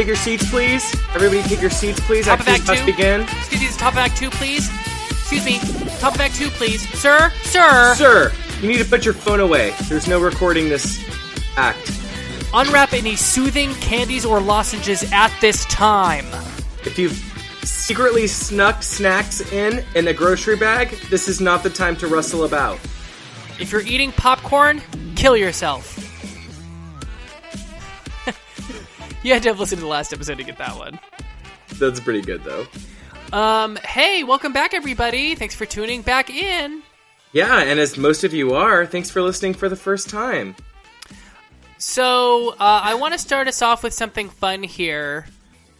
take your seats, please? Everybody take your seats, please. Top of Act must two. begin. Excuse me, top of act two, please. Excuse me, top of act two, please. Sir, sir, Sir, you need to put your phone away. There's no recording this act. unwrap any soothing candies or lozenges at this time. If you've secretly snuck snacks in in a grocery bag, this is not the time to rustle about. If you're eating popcorn, kill yourself. you had to have listened to the last episode to get that one. That's pretty good, though. Um, hey, welcome back, everybody. Thanks for tuning back in. Yeah, and as most of you are, thanks for listening for the first time. So, uh, I want to start us off with something fun here.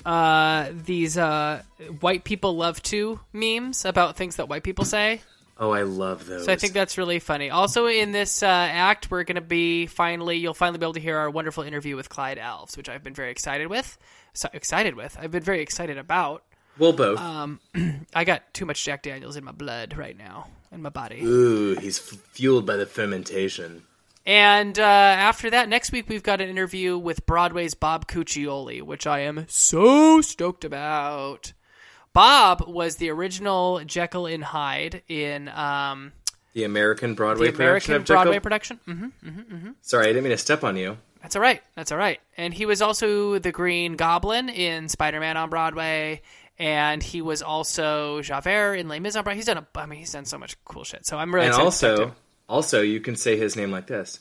Uh, these uh, white people love to memes about things that white people say. Oh, I love those. So I think that's really funny. Also, in this uh, act, we're going to be finally, you'll finally be able to hear our wonderful interview with Clyde Alves, which I've been very excited with. So excited with. I've been very excited about. We'll both. Um, I got too much Jack Daniels in my blood right now, in my body. Ooh, he's f- fueled by the fermentation. And uh, after that, next week we've got an interview with Broadway's Bob Cuccioli, which I am so stoked about. Bob was the original Jekyll and Hyde in um, The American Broadway the production American Jekyll. Broadway production. hmm Sorry, I didn't mean to step on you. That's all right. That's all right. And he was also the Green Goblin in Spider-Man on Broadway, and he was also Javert in Les Mis on Broadway. He's done a, I mean, he's done so much cool shit. So I'm really and excited to to also, also, you can say his name like this: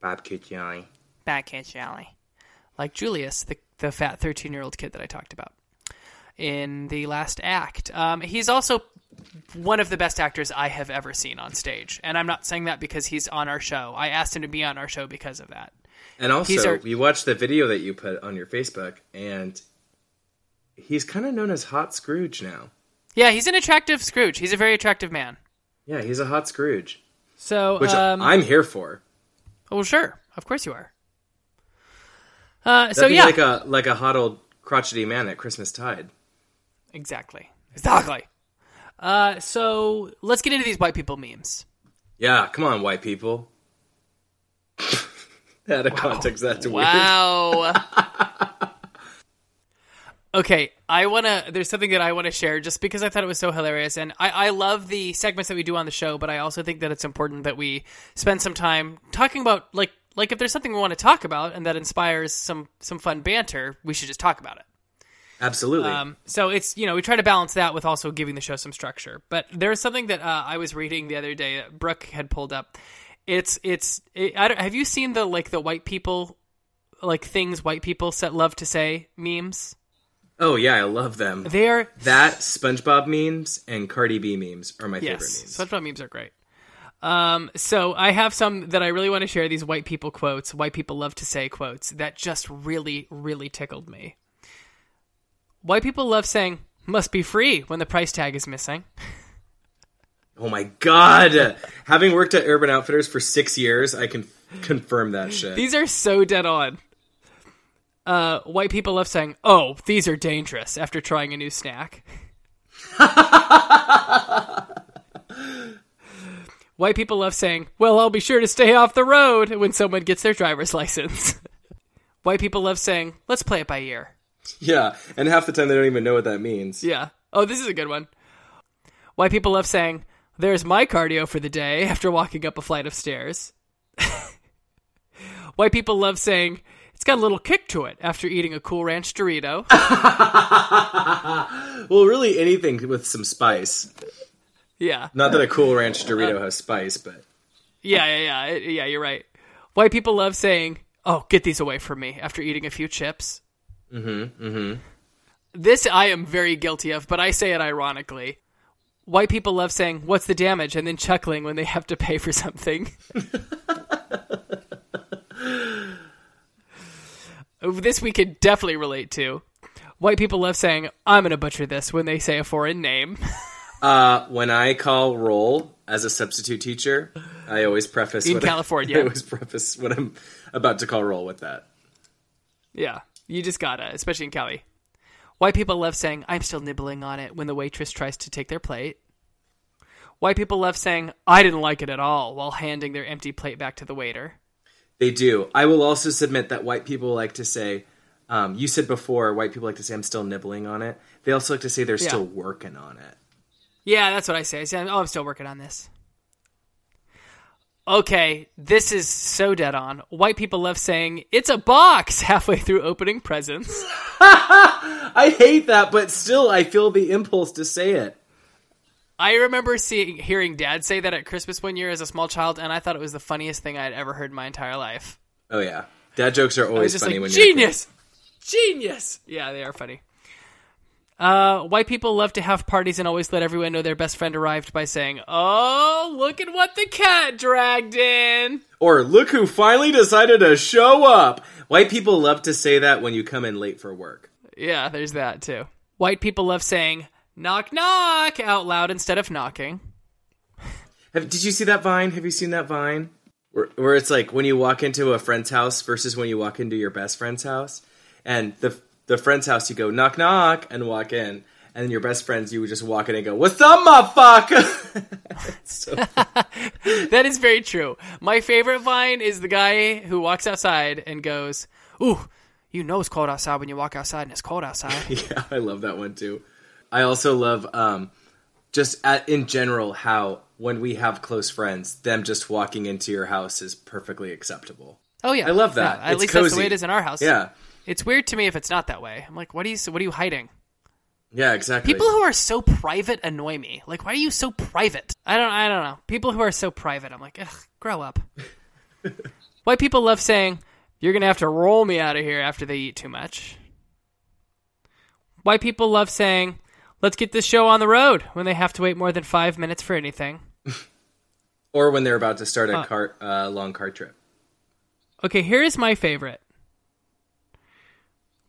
Bob Cuccioli. Back Cuccioli, like Julius, the the fat 13 year old kid that I talked about in the last act. Um, he's also one of the best actors I have ever seen on stage, and I'm not saying that because he's on our show. I asked him to be on our show because of that. And also, our- we watched the video that you put on your Facebook, and he's kind of known as Hot Scrooge now. Yeah, he's an attractive Scrooge. He's a very attractive man. Yeah, he's a hot Scrooge, So, which um, I'm here for. Oh, sure. Of course you are. Uh, so yeah, like a like a hot old crotchety man at Christmas tide. Exactly, exactly. Uh, so let's get into these white people memes. Yeah, come on, white people. Out of context, that's weird. Wow. okay, I wanna. There's something that I want to share just because I thought it was so hilarious, and I, I love the segments that we do on the show, but I also think that it's important that we spend some time talking about like like if there's something we want to talk about and that inspires some some fun banter, we should just talk about it. Absolutely. Um, so it's you know we try to balance that with also giving the show some structure. But there's something that uh, I was reading the other day that Brooke had pulled up. It's it's it, I don't, have you seen the like the white people like things white people set love to say memes? oh yeah, I love them. They are That SpongeBob memes and Cardi B memes are my favorite yes, memes. SpongeBob memes are great. Um, so I have some that I really want to share. These white people quotes, white people love to say quotes that just really, really tickled me. White people love saying "must be free" when the price tag is missing. Oh my god! Having worked at Urban Outfitters for six years, I can confirm that shit. These are so dead on. Uh, white people love saying, "Oh, these are dangerous." After trying a new snack. white people love saying, "Well, I'll be sure to stay off the road" when someone gets their driver's license. white people love saying, "Let's play it by ear." yeah, and half the time they don't even know what that means. Yeah. Oh, this is a good one. White people love saying, "There's my cardio for the day" after walking up a flight of stairs. White people love saying, "It's got a little kick to it" after eating a Cool Ranch Dorito. Well, really anything with some spice. yeah. Not that a Cool Ranch Dorito has spice, but Yeah, yeah, yeah. Yeah, you're right. White people love saying, "Oh, get these away from me" after eating a few chips. Mm-hmm. Mm-hmm. This I am very guilty of, but I say it ironically. White people love saying, "What's the damage?" and then chuckling when they have to pay for something. this we could definitely relate to. White people love saying, "I'm gonna butcher this" when they say a foreign name. uh, when I call roll as a substitute teacher, I always preface In what I- California. I, always preface what I'm about to call roll with that. Yeah, you just gotta, especially in Cali. White people love saying, I'm still nibbling on it when the waitress tries to take their plate. White people love saying, I didn't like it at all while handing their empty plate back to the waiter. They do. I will also submit that white people like to say, um, you said before, white people like to say, I'm still nibbling on it. They also like to say they're Yeah. still working on it. Yeah, that's what I say. I say, oh, I'm still working on this. Okay, this is so dead on. White people love saying, it's a box halfway through opening presents. I hate that, but still, I feel the impulse to say it. I remember seeing, hearing dad say that at Christmas one year as a small child, and I thought it was the funniest thing I'd ever heard in my entire life. Oh, yeah. Dad jokes are always funny like, when you're. genius! Genius! Yeah, they are funny. Uh, white people love to have parties and always let everyone know their best friend arrived by saying, Oh, look at what the cat dragged in! Or look who finally decided to show up. White people love to say that when you come in late for work. Yeah, there's that too. White people love saying knock knock out loud instead of knocking. Have, did you see that vine? Have you seen that vine? Where, where it's like when you walk into a friend's house versus when you walk into your best friend's house, and the the friend's house you go knock knock and walk in, and then your best friends you would just walk in and go what's up, motherfucker? So, That is very true. My favorite vine is the guy who walks outside and goes, "Ooh, you know it's cold outside when you walk outside and it's cold outside." yeah, I love that one too. I also love um, just at, in general how when we have close friends, them just walking into your house is perfectly acceptable. Oh yeah, I love that. Yeah, at It's least that's the way it is in our house. Yeah, it's weird to me if it's not that way. I'm like, what are you? What are you hiding? yeah, exactly. People who are so private annoy me. Like, why are you so private? I don't. I don't know. People who are so private, I'm like, ugh, grow up. White people love saying, "You're gonna have to roll me out of here" after they eat too much. White people love saying, "Let's get this show on the road" when they have to wait more than five minutes for anything. or when they're about to start a cart uh, long car trip. Okay, here is my favorite.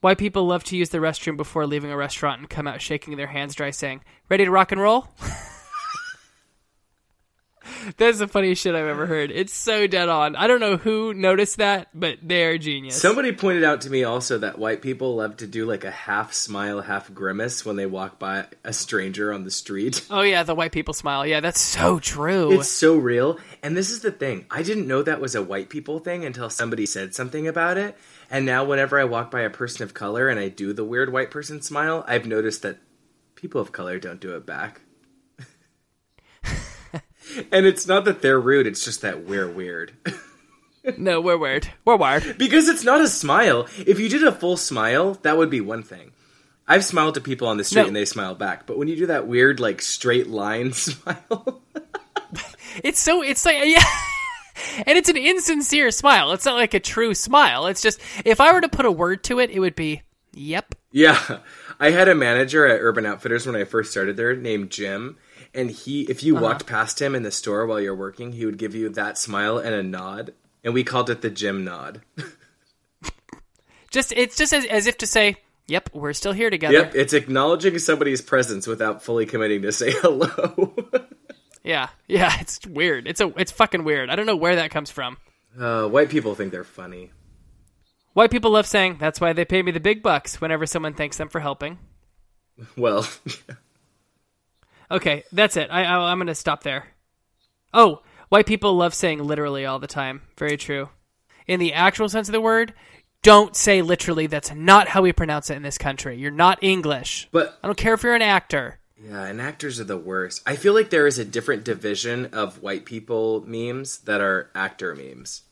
White people love to use the restroom before leaving a restaurant and come out shaking their hands dry, saying, "Ready to rock and roll." That's the funniest shit I've ever heard. It's so dead on. I don't know who noticed that, but they're genius. Somebody pointed out to me also that white people love to do like a half smile, half grimace when they walk by a stranger on the street. oh yeah, the white people smile. Yeah, that's so true. It's so real. And this is the thing. I didn't know that was a white people thing until somebody said something about it. And now whenever I walk by a person of color and I do the weird white person smile, I've noticed that people of color don't do it back. and it's not that they're rude, it's just that we're weird. no, we're weird. We're weird. Because it's not a smile. If you did a full smile, that would be one thing. I've smiled to people on the street No. and they smile back. But when you do that weird, like, straight line smile, It's so. It's like yeah. And it's an insincere smile. It's not like a true smile. It's just if I were to put a word to it, it would be yep. yeah. I had a manager at Urban Outfitters when I first started there named Jim. And he, if you uh-huh. walked past him in the store while you're working, he would give you that smile and a nod. And we called it the Jim nod. Just it's just as, as if to say, "Yep, we're still here together." Yep, it's acknowledging somebody's presence without fully committing to say hello. Yeah, yeah, it's weird. It's a it's fucking weird. I don't know where that comes from. uh, white people think they're funny. White people love saying that's why they pay me the big bucks whenever someone thanks them for helping. Well, Okay, that's it. I, I I'm gonna stop there. Oh, white people love saying literally all the time. Very true. In the actual sense of the word, don't say literally. That's not how we pronounce it in this country. You're not English. but I don't care if you're an actor. Yeah, and actors are the worst. I feel like there is a different division of white people memes that are actor memes.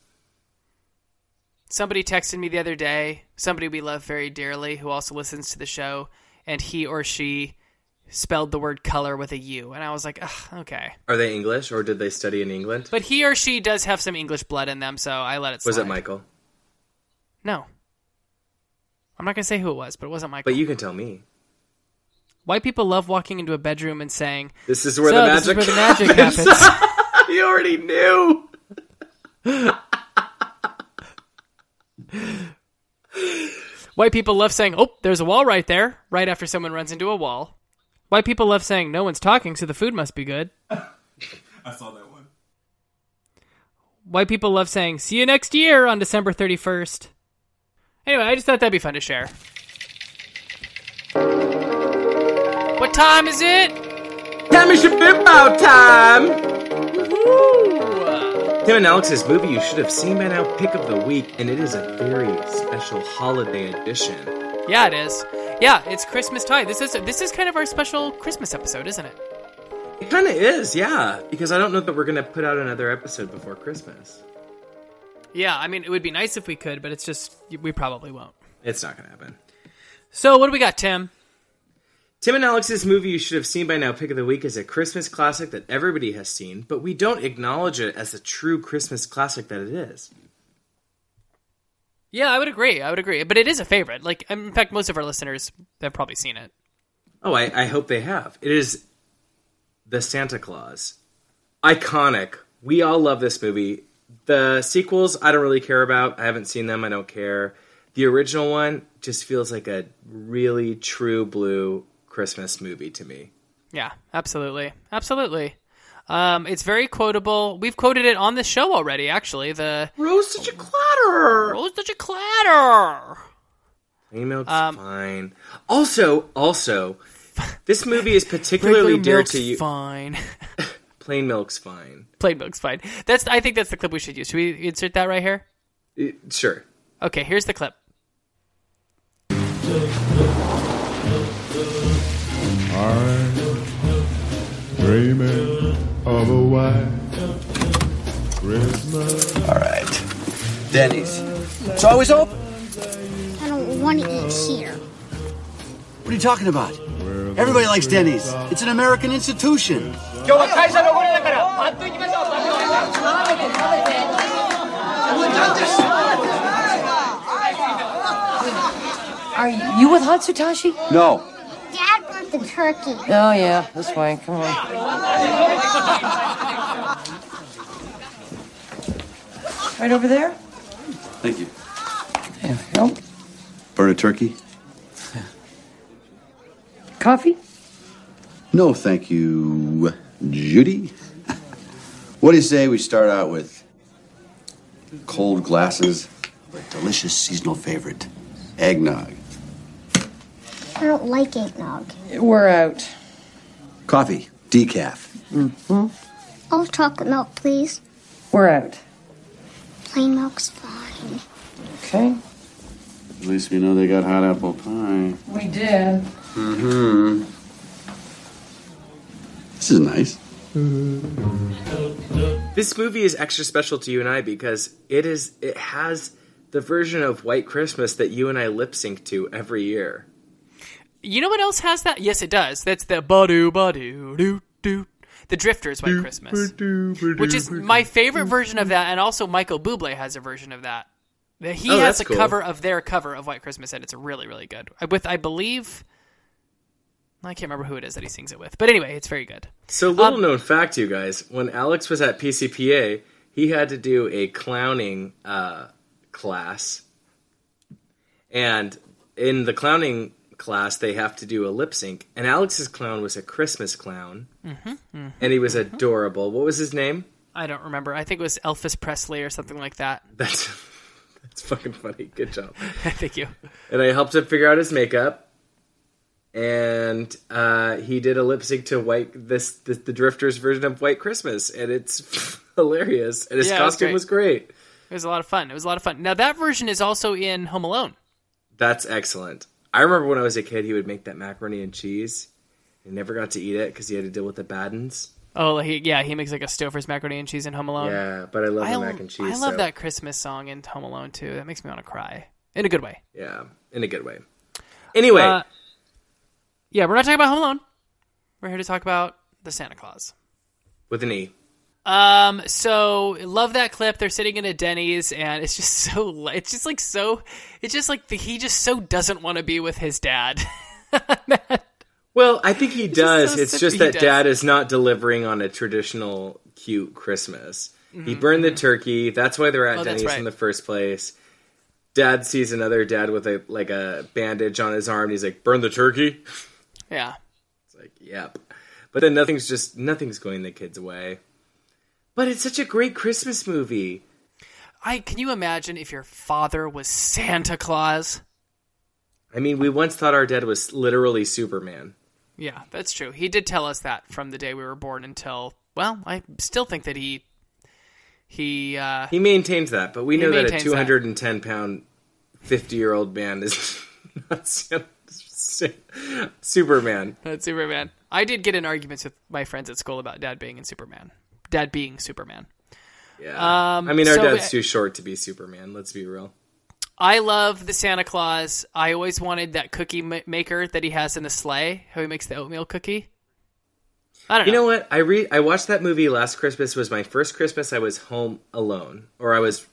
Somebody texted me the other day, somebody we love very dearly who also listens to the show, and he or she spelled the word color with a U. And I was like, Ugh, okay. Are they English or did they study in England? But he or she does have some English blood in them, so I let it slide. Was it Michael? No. I'm not going to say who it was, but it wasn't Michael. But you can tell me. White people love walking into a bedroom and saying, This is where So, the this is magic where the magic happens. you already knew. White people love saying, oh, there's a wall right there, right after someone runs into a wall. White people love saying, no one's talking, so the food must be good. I saw that one. White people love saying, see you next year on December 31st. Anyway, I just thought that'd be fun to share. What time is it? Time is your about time. Woo! Tim and Alex's movie you should have seen by now, pick of the week, and it is a very special holiday edition. Yeah, it is. Yeah, it's Christmas time. This is this is kind of our special Christmas episode, isn't it? It kind of is, yeah, because I don't know that we're going to put out another episode before Christmas. Yeah, I mean, it would be nice if we could, but it's just we probably won't. It's not going to happen. So, what do we got, Tim? Tim and Alex's movie you should have seen by now, pick of the week, is a Christmas classic that everybody has seen, but we don't acknowledge it as the true Christmas classic that it is. Yeah, I would agree. I would agree, but it is a favorite. Like, um, in fact, most of our listeners have probably seen it. Oh, I, I hope they have. It is The Santa Claus. Iconic. We all love this movie. The sequels, I don't really care about. I haven't seen them. I don't care. The original one just feels like a really true blue Christmas movie to me. Yeah, absolutely, absolutely. Um, it's very quotable. We've quoted it on the show already. Actually, the Rose such a clatter. "Oh, such a clatter." Plain milk's Um, fine. Also, also, this movie is particularly dear milk's to you. Fine. Plain milk's fine. Plain milk's fine. That's. I think that's the clip we should use. Should we insert that right here? It- sure. Okay, here's the clip. I'm dreaming of a white Christmas. All right. Denny's. It's always open. I don't want to eat here. What are you talking about? Everybody likes Denny's. It's an American institution. Are you with Hatsutashi? No. Dad brought the turkey. Oh yeah, that's fine. Come on. Right over there. Thank you. There we go. Burn a turkey? Coffee? No, thank you, Judy. What do you say we start out with cold glasses of a delicious seasonal favorite, eggnog? I don't like eggnog. We're out. Coffee, decaf. All chocolate milk, please. We're out. Plain milk's fine. Okay. At least we know they got hot apple pie. We did. Mm-hmm. This is nice. This movie is extra special to you and I because it is it has the version of White Christmas that you and I lip sync to every year. You know what else has that? Yes, it does. That's the ba-doo, ba-doo, doo, doo. The Drifters White Christmas. Which is my favorite version of that, and also Michael Bublé has a version of that. He Oh, has that's a cool. cover of their cover of White Christmas, and it's really, really good. With, I believe, I can't remember who it is that he sings it with, but anyway, it's very good. So little Um, known fact, you guys, when Alex was at PCPA, he had to do a clowning uh, class, and in the clowning class, they have to do a lip sync. And Alex's clown was a Christmas clown, Mm-hmm, and he was adorable. What was his name? I don't remember. I think it was Elvis Presley or something like that. That's that's fucking funny. Good job. Thank you. and I helped him figure out his makeup. And uh, he did a lip sync to White this, this the Drifters version of White Christmas, and it's hilarious. And his Yeah, it was costume great. was great. It was a lot of fun. It was a lot of fun. Now that version is also in Home Alone. That's excellent. I remember when I was a kid, he would make that macaroni and cheese. He never got to eat it because he had to deal with the Baddens. Oh, he, yeah, he makes like a Stouffer's macaroni and cheese in Home Alone. Yeah, but I love I, the mac and cheese. I love so- that Christmas song in Home Alone too. That makes me want to cry in a good way. Yeah, in a good way. Anyway, Uh, yeah, we're not talking about Home Alone. We're here to talk about the Santa Claus. with an E. Um, so love that clip. They're sitting in a Denny's, and it's just so. It's just like so. It's just like the, he just so doesn't want to be with his dad. Well, I think he does. so it's just that does. dad is not delivering on a traditional cute Christmas. He burned the turkey. That's why they're at Mm-hmm. Oh, Denny's right. in the first place. Dad sees another dad with a like a bandage on his arm. And he's like, "Burn the turkey." yeah, It's like, "Yep." But then nothing's just nothing's going the kids' way. But it's such a great Christmas movie. I can you imagine if your father was Santa Claus? I mean, we once thought our dad was literally Superman. Yeah, that's true. He did tell us that from the day we were born until well, I still think that he He uh, He maintained that, but we know that a 210 pound, 50 year old man is not Superman. That's Superman. I did get in arguments with my friends at school about Dad being in Superman. Dad being Superman. Yeah. Um, I mean, our so- dad's too short to be Superman. Let's be real. I love the Santa Claus. I always wanted that cookie maker that he has in the sleigh. How he makes the oatmeal cookie. I don't You know. know what? I re I watched that movie last Christmas. Was my first Christmas I was home alone, or I was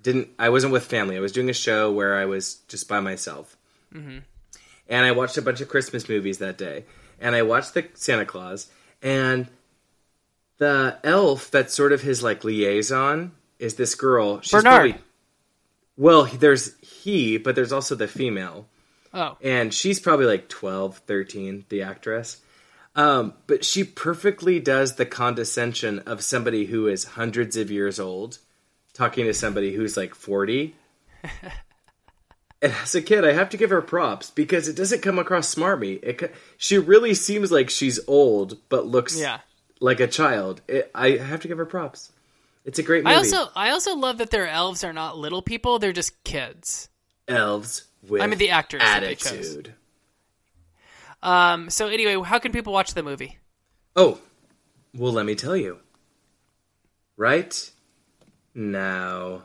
didn't I wasn't with family. I was doing a show where I was just by myself, Mm-hmm. and I watched a bunch of Christmas movies that day. And I watched the Santa Claus, and the elf that's sort of his like liaison is this girl. She's Bernard. probably- well, there's he, but there's also the female Oh, and she's probably like 12 13 the actress um, but she perfectly does the condescension of somebody who is hundreds of years old talking to somebody who's like 40 and as a kid i have to give her props because it doesn't come across smarmy it, she really seems like she's old but looks yeah. Like a child it, i have to give her props it's a great movie I also I also love that their elves are not little people; they're just kids. elves with I mean, the actors that they chose. attitude Um. So anyway, how can people watch the movie? Oh, well, let me tell you. Right now,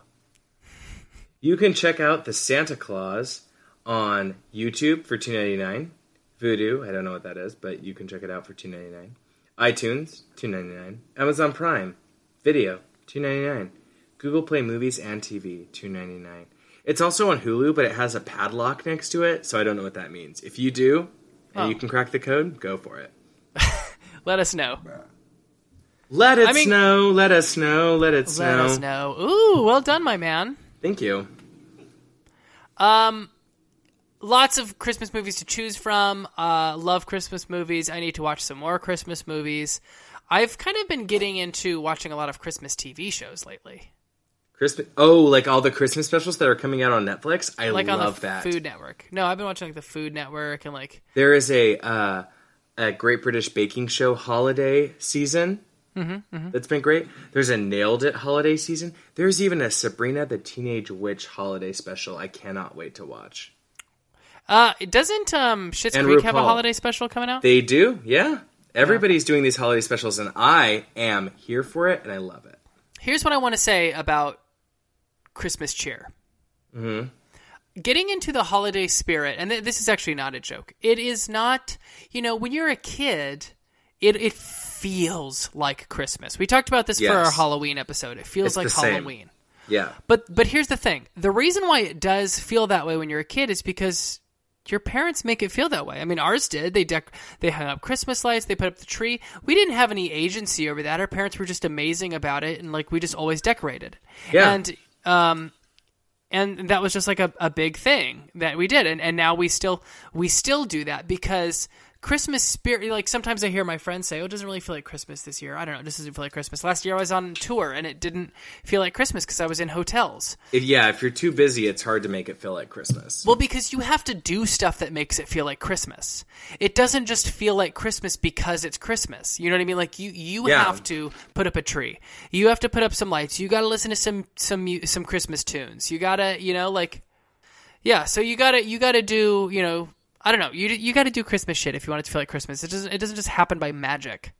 you can check out the Santa Claus on YouTube for two ninety nine. Vudu, I don't know what that is, but you can check it out for two ninety nine. iTunes, two ninety nine. Amazon Prime, Video, two ninety nine. Google Play Movies and TV, two ninety nine. It's also on Hulu, but it has a padlock next to it, so I don't know what that means. If you do, and Oh. you can crack the code, go for it. Let us know. Let it I mean- snow. Let us know. Let it Let snow. us know. Ooh, well done, my man. Thank you. Um, Lots of Christmas movies to choose from. Uh, love Christmas movies. I need to watch some more Christmas movies. I've kind of been getting into watching a lot of Christmas TV shows lately, Christmas. Oh, like all the Christmas specials that are coming out on Netflix. I like on love the that. Food Network. No, I've been watching like the Food Network and like There is a uh, a Great British Baking Show holiday season. Mm-hmm, That's been great. There's a Nailed It holiday season. There's even a Sabrina the Teenage Witch holiday special. I cannot wait to watch. Uh, doesn't um Creek have a holiday special coming out? They do, yeah. Everybody's doing these holiday specials, and I am here for it, and I love it. Here's what I want to say about Christmas cheer. Mm-hmm. Getting into the holiday spirit, and th- this is actually not a joke. It is not, you know, when you're a kid, it it feels like Christmas. We talked about this for our Halloween episode. It feels It's like the same. Halloween. Yeah, But but here's the thing: the reason why it does feel that way when you're a kid is because your parents make it feel that way. I mean, ours did. They dec- they hung up Christmas lights. They put up the tree. We didn't have any agency over that. Our parents were just amazing about it, and like we just always decorated. Yeah. And um, and that was just like a, a big thing that we did, and and now we still we still do that because. Christmas spirit, like sometimes I hear my friends say, "Oh, it doesn't really feel like Christmas this year." I don't know, just doesn't feel like Christmas. Last year I was on tour and it didn't feel like Christmas because I was in hotels. if, yeah. If you're too busy, it's hard to make it feel like Christmas. Well, because you have to do stuff that makes it feel like Christmas. It doesn't just feel like Christmas because it's Christmas. You know what I mean? Like you, you Yeah. have to put up a tree. You have to put up some lights. You got to listen to some some some Christmas tunes. You gotta, you know, like yeah. So you gotta you gotta do, you know, I don't know. You you got to do Christmas shit if you want it to feel like Christmas. It doesn't it doesn't just happen by magic.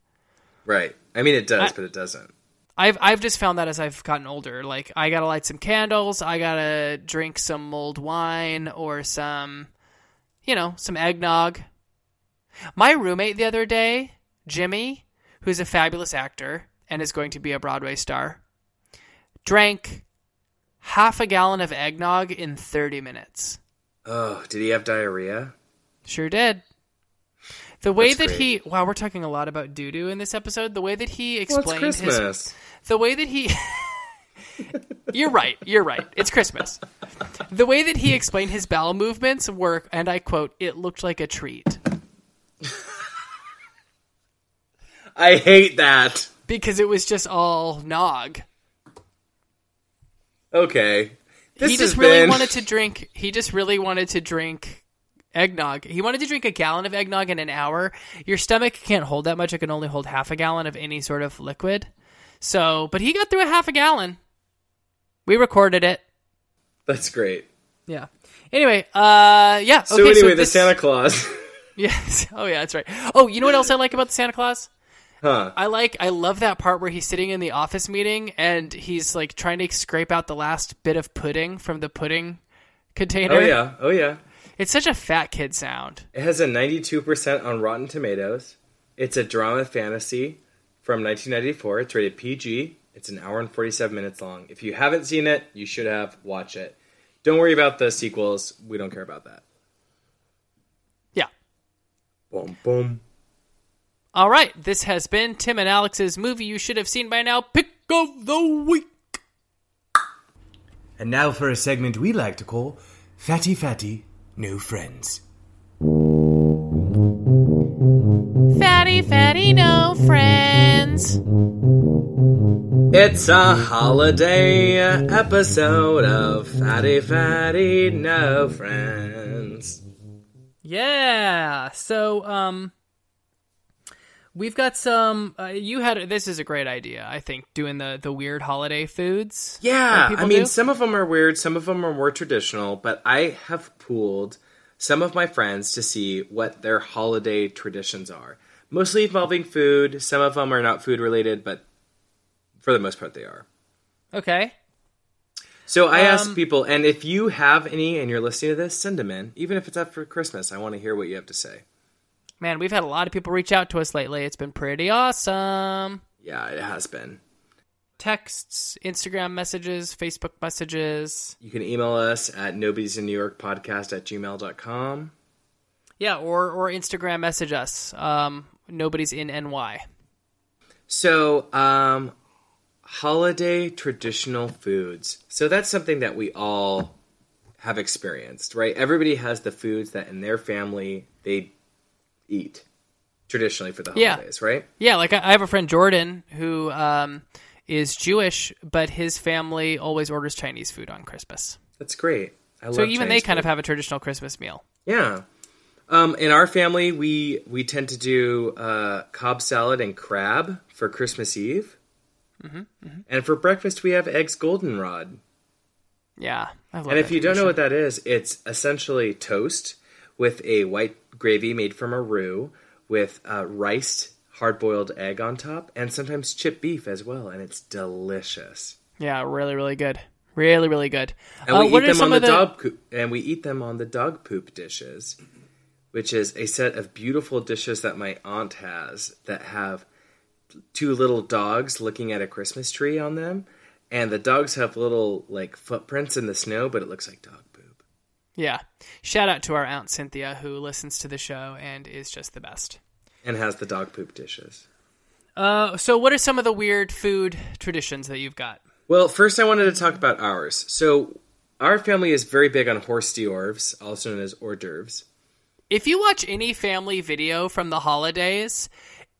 right. I mean, it does, I- but it doesn't. I've I've just found that as I've gotten older, like I gotta light some candles, I gotta drink some mulled wine or some, you know, some eggnog. My roommate the other day, Jimmy, who's a fabulous actor and is going to be a Broadway star, drank half a gallon of eggnog in thirty minutes. Oh, did he have diarrhea? Sure did. The way That's that he wow, we're talking a lot about doo doo in this episode. The way that he Well, it's explained his the way that he You're right. You're right. It's Christmas. The way that he explained his bowel movements were, and I quote, "It looked like a treat." I hate that. Because it was just all nog. Okay. This he just really been... wanted to drink. He just really wanted to drink eggnog. He wanted to drink a gallon of eggnog in an hour. Your stomach can't hold that much. It can only hold half a gallon of any sort of liquid. So, but he got through a half a gallon. We recorded it. That's great. Yeah. Anyway, uh, yeah. So okay, anyway, the this- Santa Claus. Yes. Oh yeah, that's right. Oh, you know what else I like about the Santa Claus? huh. I like I love that part where he's sitting in the office meeting and he's like trying to scrape out the last bit of pudding from the pudding container. Oh yeah. Oh yeah. It's such a fat kid sound. It has a 92% on Rotten Tomatoes. It's a drama fantasy from 1994. It's rated PG. It's an hour and 47 minutes long. If you haven't seen it, you should have. Watch it. Don't worry about the sequels. We don't care about that. Yeah. Boom, boom. All right, this has been Tim and Alex's movie you should have seen by now. Pick of the week. And now for a segment we like to call Fatty Fatty No Friends. Fatty, fatty, no friends. It's a holiday episode of Fatty Fatty No Friends. Yeah. So, um, we've got some. Uh, you had this is a great idea. I think doing the the weird holiday foods. Yeah, I mean, do. some of them are weird, some of them are more traditional, but I have pooled some of my friends to see what their holiday traditions are. Mostly involving food. Some of them are not food related, but for the most part, they are. Okay. So I asked Um, people, and if you have any and you're listening to this, send them in. Even if it's up for Christmas, I want to hear what you have to say. Man, we've had a lot of people reach out to us lately. It's been pretty awesome. Yeah, it has been. Texts, Instagram messages, Facebook messages. You can email us at nobody's in New York podcast at gmail.com. Yeah, or or Instagram message us. Um, nobody's in NY. So, um, holiday traditional foods. So that's something that we all have experienced, right? Everybody has the foods that in their family they eat traditionally for the Yeah. holidays, right? Yeah, like I have a friend Jordan who um, is Jewish, but his family always orders Chinese food on Christmas. That's great. I So even they Chinese kind of have a traditional Christmas meal. Yeah. Um, in our family, we we tend to do uh, cob salad and crab for Christmas Eve, Mm-hmm, and for breakfast we have eggs goldenrod. Yeah, I love And if you don't know what that is, it's essentially toast with a white gravy made from a roux with uh, riced hard boiled egg on top, and sometimes chipped beef as well, and it's delicious. yeah, really, really good, really, really good. And Uh, we what eat them on the, the dog poop, and we eat them on the dog poop dishes, which is a set of beautiful dishes that my aunt has that have two little dogs looking at a Christmas tree on them, and the dogs have little like footprints in the snow, but it looks like dog. Yeah. Shout out to our Aunt Cynthia who listens to the show and is just the best. And has the dog poop dishes. Uh, so, what are some of the weird food traditions that you've got? Well, first I wanted to talk about ours. So our family is very big on horse d'oeuvres, also known as hors d'oeuvres. If you watch any family video from the holidays,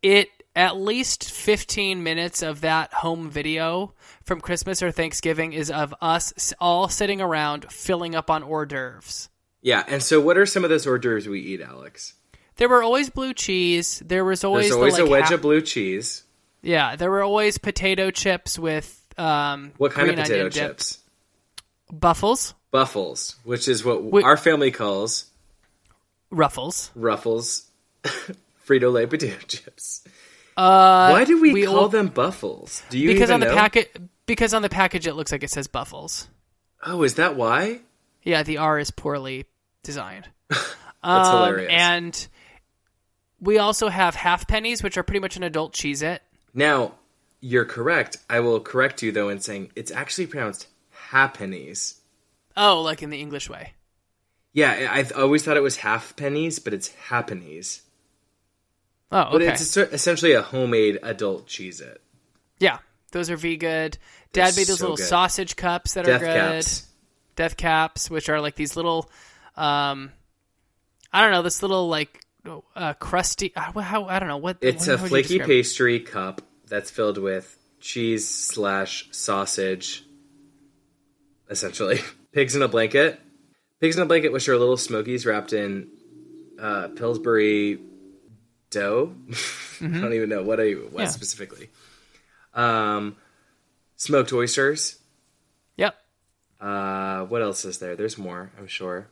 it at least 15 minutes of that home video from Christmas or Thanksgiving is of us all sitting around filling up on hors d'oeuvres. Yeah, and so what are some of those hors d'oeuvres we eat, Alex? There were always blue cheese. There was always There's always the, a wedge half- of blue cheese. Yeah, there were always potato chips with um, What kind of potato onion dip. chips? Buffles, Buffles, which is what Wait. our family calls ruffles. Ruffles, Frito Lay potato chips. Uh, Why do we, we call all- them Buffles? Do you because on the packet because on the package it looks like it says Buffles. Oh, is that why? Yeah, the R is poorly designed. That's Um, hilarious. And we also have half pennies, which are pretty much an adult Cheez-It. Now, you're correct. I will correct you though in saying it's actually pronounced halfpennies. Oh, like in the English way. Yeah, I always thought it was half pennies, but it's halfpennies. Oh, okay. But it's essentially a homemade adult Cheez-It. yeah, those are V good. Dad They're made those so little good. sausage cups that Death are good. caps. Death caps, which are like these little, um, I don't know, this little like uh, crusty. Uh, how I don't know what. It's what a flaky pastry cup that's filled with cheese slash sausage, essentially. Pigs in a blanket. Pigs in a blanket, which are little smokies wrapped in uh, Pillsbury dough. I don't even know what I what Mm-hmm. Yeah. specifically. Um, smoked oysters. Yep. Uh, what else is there? There's more, I'm sure.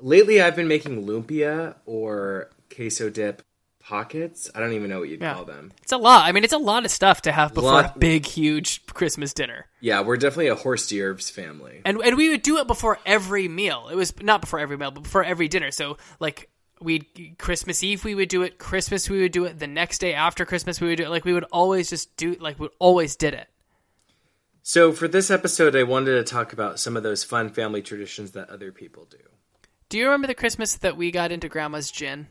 Lately, I've been making lumpia or queso dip pockets. I don't even know what you'd Yeah. call them. It's a lot. I mean, it's a lot of stuff to have before Lot- a big, huge Christmas dinner. Yeah, we're definitely a horse herbs family. And and we would do it before every meal. It was not before every meal, but before every dinner. So like we Christmas Eve we would do it, Christmas we would do it, the next day after Christmas we would do it. Like we would always just do like we always did it. So for this episode, I wanted to talk about some of those fun family traditions that other people do. Do you remember the Christmas that we got into grandma's gin?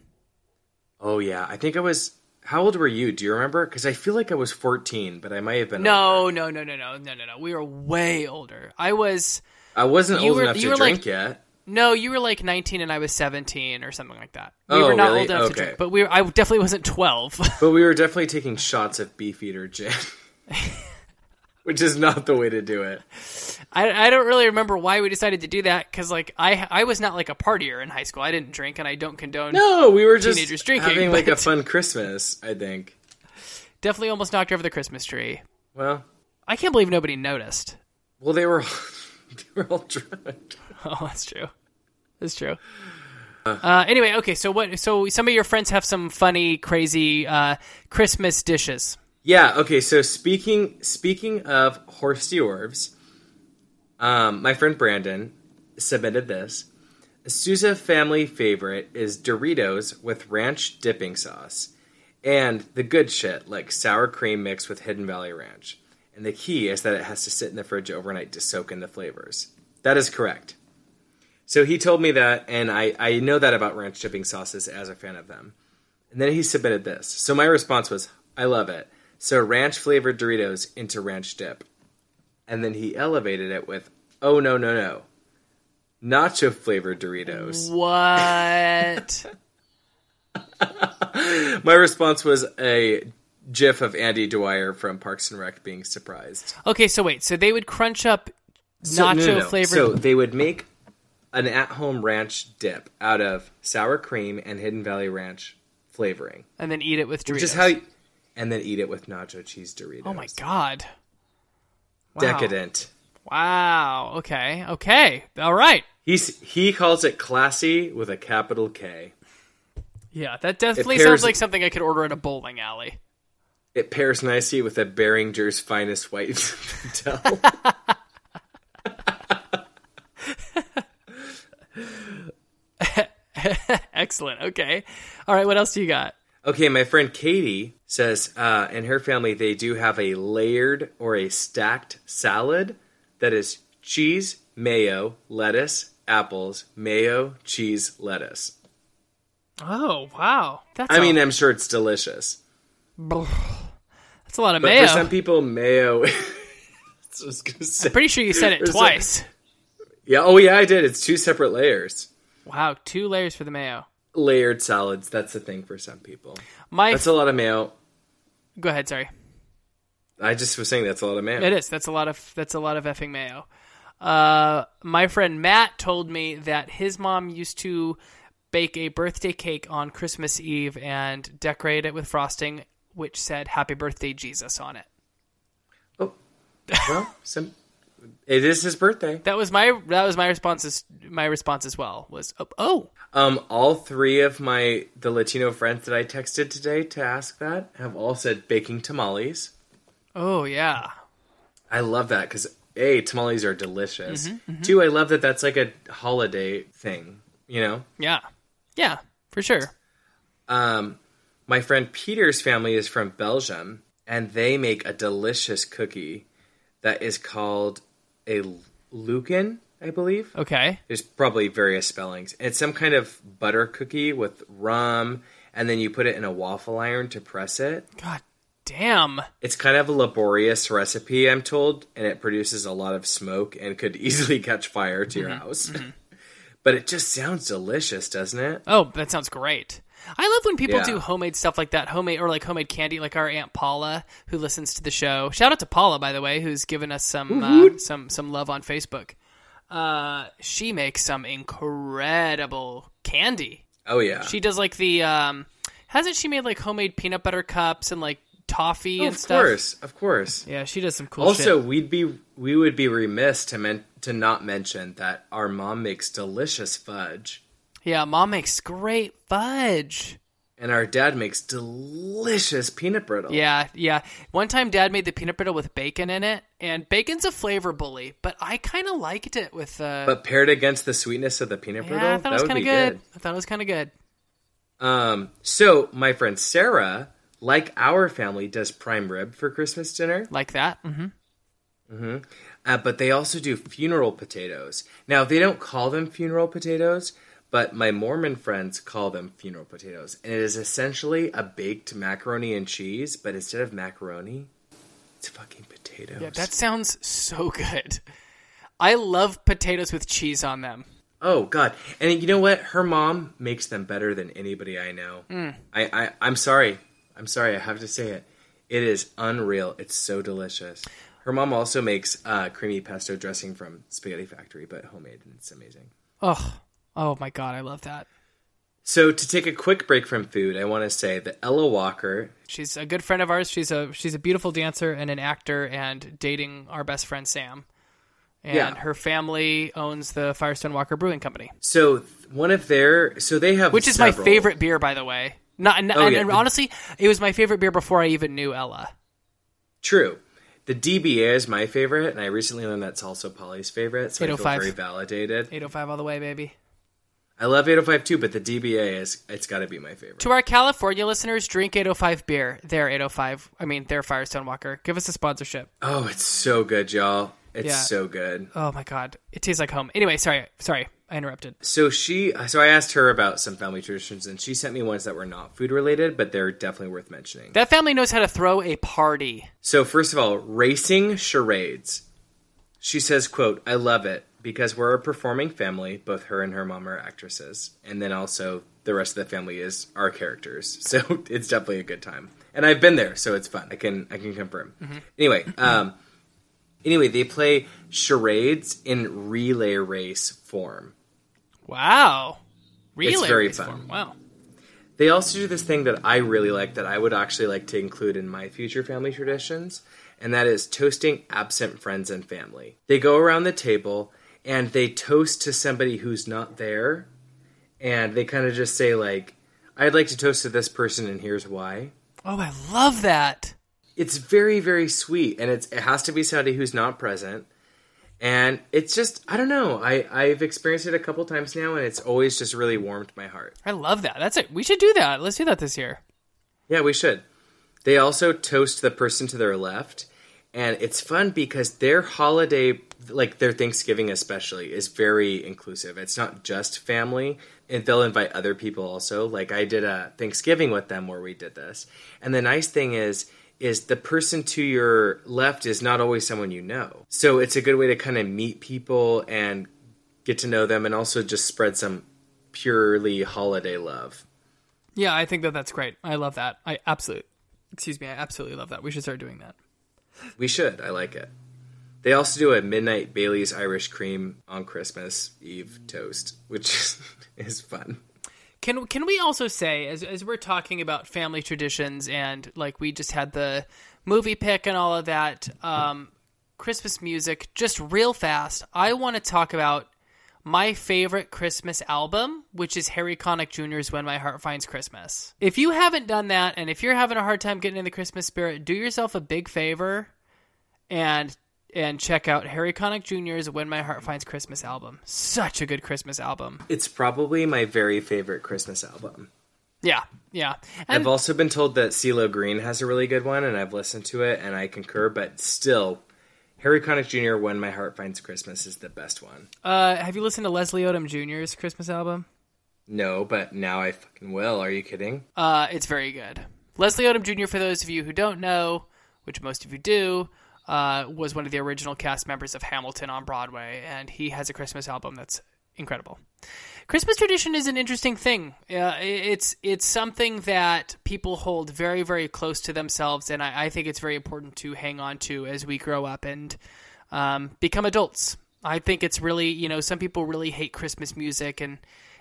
Oh yeah, I think I was. How old were you? Do you remember? Because I feel like I was 14, but I might have been. older. No, no, no, no, no, no, no, no. We were way older. I was I wasn't old were- enough to were like- drink yet. No, you were like 19 and I was 17 or something like that. We Oh, were not really? old enough to Okay. drink, but we were, I definitely wasn't 12. But we were definitely taking shots of Beefeater gin, which is not the way to do it. I, I don't really remember why we decided to do that because like I I was not like a partier in high school. I didn't drink and I don't condone. No, we were just Teenagers drinking, having like a fun Christmas. I think. Definitely almost knocked over the Christmas tree. Well, I can't believe nobody noticed. well, they were they were all. Oh, that's true. That's true. Uh, anyway, okay. So what? So some of your friends have some funny, crazy uh, Christmas dishes. Yeah. Okay. So speaking speaking of horse d'oeuvres, um, my friend Brandon submitted this. Sousa family favorite is Doritos with ranch dipping sauce, and the good shit like sour cream mixed with Hidden Valley Ranch. And the key is that it has to sit in the fridge overnight to soak in the flavors. That is correct. So he told me that, and I, I know that about ranch dipping sauces as a fan of them. And then he submitted this. So my response was, I love it. So ranch flavored Doritos into ranch dip. And then he elevated it with, oh, no, no, no. Nacho flavored Doritos. What? My response was a gif of Andy Dwyer from Parks and Rec being surprised. okay, so wait. So they would crunch up So- nacho no, no, no. flavored. So they would make an at home ranch dip out of sour cream and Hidden Valley Ranch flavoring. and then eat it with Doritos. Which is how you, and then eat it with nacho cheese Doritos. Oh my god! Wow. Decadent. Wow. Okay. Okay. All right. He's he calls it classy with a capital K. Yeah, that definitely pairs- sounds like something I could order at a bowling alley. It pairs nicely with a Beringer's finest white Zinfandel. Excellent. Okay. All right. What else do you got? Okay, my friend Katie says uh, in her family they do have a layered or a stacked salad that is cheese, mayo, lettuce, apples, mayo, cheese, lettuce. Oh wow. That's I a- mean, I'm sure it's delicious. That's a lot of But mayo. for some people, mayo. That's I was. Pretty sure you said it a- twice. Yeah, oh yeah, I did. It's two separate layers. Wow. Two layers for the mayo. Layered salads. That's the thing for some people. My. That's a lot of mayo. Go ahead. Sorry. I just was saying that's a lot of mayo. It is. That's a lot of. That's a lot of effing mayo. Uh, my friend Matt told me that his mom used to bake a birthday cake on Christmas Eve and decorate it with frosting, which said "Happy Birthday, Jesus" on it. Oh, well, some. It is his birthday. That was my that was my response. As, my response as well was oh, oh Um, all three of my the Latino friends that I texted today to ask that have all said baking tamales. oh yeah I love that because a tamales are delicious. Mm-hmm, Two, I love that that's like a holiday thing. You know, yeah yeah for sure. um, my friend Peter's family is from Belgium, and they make a delicious cookie that is called a lucan, I believe. Okay. There's probably various spellings. It's some kind of butter cookie with rum, and then you put it in a waffle iron to press it. God damn. It's kind of a laborious recipe, I'm told, and it produces a lot of smoke and could easily catch fire to your mm-hmm. house. Mm-hmm. but it just sounds delicious, doesn't it? Oh, that sounds great. I love when people Yeah. do homemade stuff like that, homemade or like homemade candy, like our aunt Paula, who listens to the show. Shout out to Paula, by the way, who's given us some uh, some some love on Facebook. Uh, she makes some incredible candy. Oh yeah. She does like the um, hasn't she made like homemade peanut butter cups and like toffee Oh, and of stuff. course, of course. Yeah, she does some cool stuff. also, shit. we'd be we would be remiss to men- to not mention that our mom makes delicious fudge, Yeah, mom makes great fudge. and our dad makes delicious peanut brittle. Yeah, yeah. One time dad made the peanut brittle with bacon in it, and bacon's a flavor bully, but I kind of liked it with uh but paired against the sweetness of the peanut brittle, Yeah, I thought that it was kind of good. good. I thought it was kind of good. Um, so my friend Sarah, like our family, does prime rib for Christmas dinner. Like that. Mm hmm Uh, but they also do funeral potatoes. Now they don't call them funeral potatoes, but my Mormon friends call them funeral potatoes, and it is essentially a baked macaroni and cheese, but instead of macaroni, it's fucking potatoes. Yeah, that sounds so good. I love potatoes with cheese on them. Oh God! And you know what? Her mom makes them better than anybody I know. Mm. I, I I'm sorry. I'm sorry. I have to say it. It is unreal. It's so delicious. Her mom also makes uh, creamy pesto dressing from Spaghetti Factory, but homemade, and it's amazing. Oh, oh my god, I love that. So to take a quick break from food, I want to say that Ella Walker. She's a good friend of ours. She's a she's a beautiful dancer and an actor, and dating our best friend Sam. And Yeah. her family owns the Firestone Walker Brewing Company, So one of their so they have which is my favorite beer, by the way. Not, and, Oh, and- yeah, and honestly, it was my favorite beer before I even knew Ella. True. The DBA is my favorite, and I recently learned that's also Polly's favorite, so I feel oh very validated. 805 all the way, baby. I love 805 too, but the DBA is it's got to be my favorite. To our California listeners, drink 805 beer. They're 805. I mean, they're Firestone Walker. Give us a sponsorship. Oh, it's so good, y'all. It's Yeah. so good. Oh my god, it tastes like home. Anyway, sorry, sorry, I interrupted. So she, so I asked her about some family traditions, and she sent me ones that were not food related, but they're definitely worth mentioning. That family knows how to throw a party. So first of all, racing charades. She says, "quote I love it because we're a performing family. Both her and her mom are actresses, and then also the rest of the family is our characters. So it's definitely a good time. And I've been there, so it's fun. I can I can confirm. Anyway, um, anyway, they play charades in relay race form. Wow, relay very race fun. form. Wow. They also do this thing that I really like that I would actually like to include in my future family traditions, and that is toasting absent friends and family. They go around the table and they toast to somebody who's not there, and they kind of just say like, "I'd like to toast to this person, and here's why." Oh, I love that. It's very very sweet, and it's it has to be somebody who's not present. And it's just I don't know. I I've experienced it a couple times now, and it's always just really warmed my heart. I love that. That's it. We should do that. Let's do that this year. Yeah, we should. They also toast the person to their left, and it's fun because their holiday, like their Thanksgiving especially, is very inclusive. It's not just family, and they'll invite other people also. Like I did a Thanksgiving with them where we did this, and the nice thing is. Is the person to your left is not always someone you know. So it's a good way to kind of meet people and get to know them and also just spread some purely holiday love. Yeah, I think that that's great. I love that. I absolutely, excuse me, I absolutely love that. We should start doing that. We should. I like it. They also do a midnight Bailey's Irish cream on Christmas Eve toast, which is fun. Can can we also say as as we're talking about family traditions and like we just had the movie pick and all of that um Christmas music just real fast. I want to talk about my favorite Christmas album, which is Harry Connick Jr.'s When My Heart Finds Christmas. If you haven't done that and if you're having a hard time getting in the Christmas spirit, do yourself a big favor and and check out Harry Connick Jr.'s When My Heart Finds Christmas album. Such a good Christmas album. It's probably my very favorite Christmas album. Yeah, yeah. I've also been told that CeeLo Green has a really good one, and I've listened to it, and I concur. But still, Harry Connick Jr. "When My Heart Finds Christmas" is the best one. uh, have you listened to Leslie Odom Jr.'s Christmas album? No, but now I fucking will. Are you kidding? Uh, it's very good. Leslie Odom Jr., for those of you who don't know, which most of you do, uh, was one of the original cast members of Hamilton on Broadway, and he has a Christmas album that's incredible. Christmas tradition is an interesting thing. Uh, it's it's something that people hold very very close to themselves, and I, I think it's very important to hang on to as we grow up and um, become adults. I think it's really you know some people really hate Christmas music and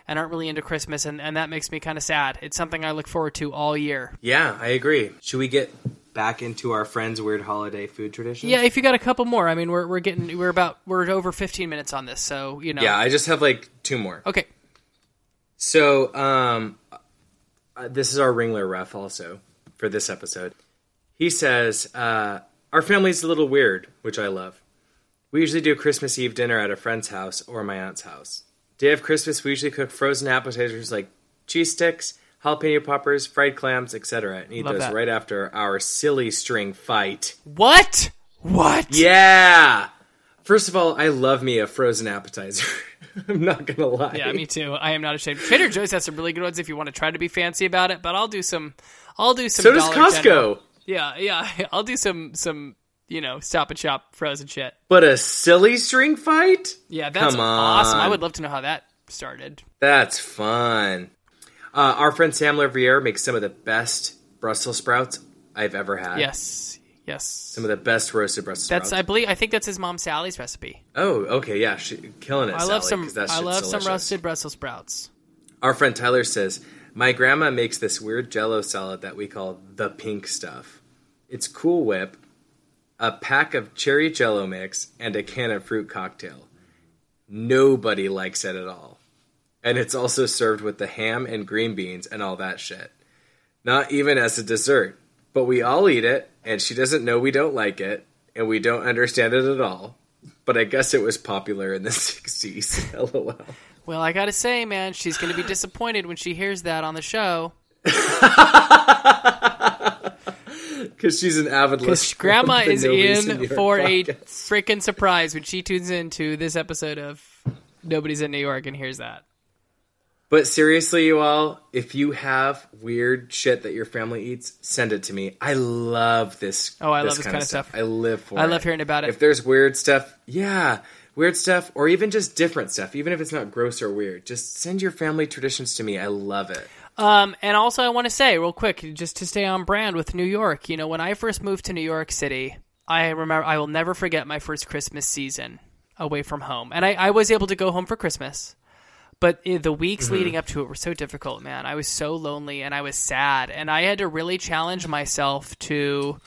and aren't really into Christmas, and, and that makes me kind of sad. It's something I look forward to all year. Yeah, I agree. Should we get back into our friends' weird holiday food traditions? Yeah, if you got a couple more, I mean, we're we're getting we're about we're over 15 minutes on this, so you know. Yeah, I just have like two more. Okay. So, um, uh, this is our Ringler ref also for this episode. He says, uh, Our family's a little weird, which I love. We usually do Christmas Eve dinner at a friend's house or my aunt's house. Day of Christmas, we usually cook frozen appetizers like cheese sticks, jalapeno poppers, fried clams, etc., and eat Love those that. right after our silly string fight. What? What? Yeah! First of all, I love me a frozen appetizer. I'm not gonna lie. Yeah, me too. I am not ashamed. Trader Joe's has some really good ones if you want to try to be fancy about it, but I'll do some. I'll do some. So does Costco. General. Yeah, yeah. I'll do some some you know stop and shop frozen shit. But a silly string fight? Yeah, that's awesome. I would love to know how that started. That's fun. Uh, our friend Sam Laviere makes some of the best Brussels sprouts I've ever had. Yes, yes. Some of the best roasted Brussels That's sprouts. I believe I think that's his mom Sally's recipe. oh, okay, yeah, she, killing it. I love Sally, some 'cause that I love some roasted Brussels sprouts. Our friend Tyler says, My grandma makes this weird jello salad that we call the pink stuff. It's Cool Whip, a pack of cherry jello mix, and a can of fruit cocktail. Nobody likes it at all. And it's also served with the ham and green beans and all that shit. Not even as a dessert. But we all eat it, and she doesn't know we don't like it, and we don't understand it at all. But I guess it was popular in the 60s. LOL. Well, I gotta say, man, she's gonna be disappointed when she hears that on the show. Because she's an avid listener. Grandma is in for a podcast. freaking surprise when she tunes into this episode of Nobody's in New York and hears that. But seriously, you all, if you have weird shit that your family eats, send it to me. I love this. Oh, I love this kind of stuff. I live for I it. love hearing about it. If there's weird stuff, yeah, weird stuff, or even just different stuff, even if it's not gross or weird, just send your family traditions to me. I love it. Um, and also, I want to say real quick, just to stay on brand with New York. You know, when I first moved to New York City, I remember I will never forget my first Christmas season away from home, and I, I was able to go home for Christmas. But the weeks Mm-hmm. leading up to it were so difficult, man. I was so lonely and I was sad, and I had to really challenge myself to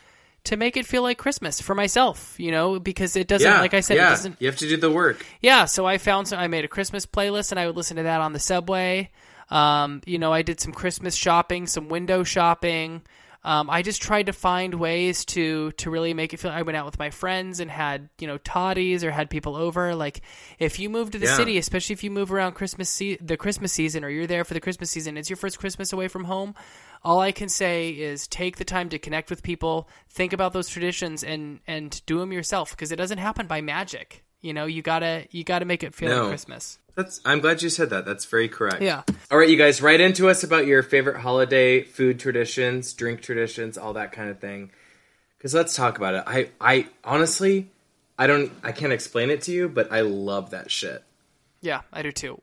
to make it feel like Christmas for myself. You know, because it doesn't, Yeah, like I said, yeah, it doesn't you have to do the work. yeah, so I found some. I made a Christmas playlist, and I would listen to that on the subway. Um, you know, I did some Christmas shopping, some window shopping. Um, I just tried to find ways to to really make it feel. I went out with my friends and had you know toddies or had people over. Like if you move to the Yeah. city, especially if you move around Christmas se- the Christmas season, or you're there for the Christmas season, it's your first Christmas away from home. All I can say is take the time to connect with people, think about those traditions, and and do them yourself because it doesn't happen by magic. You know, you gotta you gotta make it feel No. like Christmas. That's. I'm glad you said that. That's very correct. Yeah. All right, you guys, write into us about your favorite holiday food traditions, drink traditions, all that kind of thing. Because let's talk about it. I, I honestly, I don't, I can't explain it to you, but I love that shit. Yeah, I do too.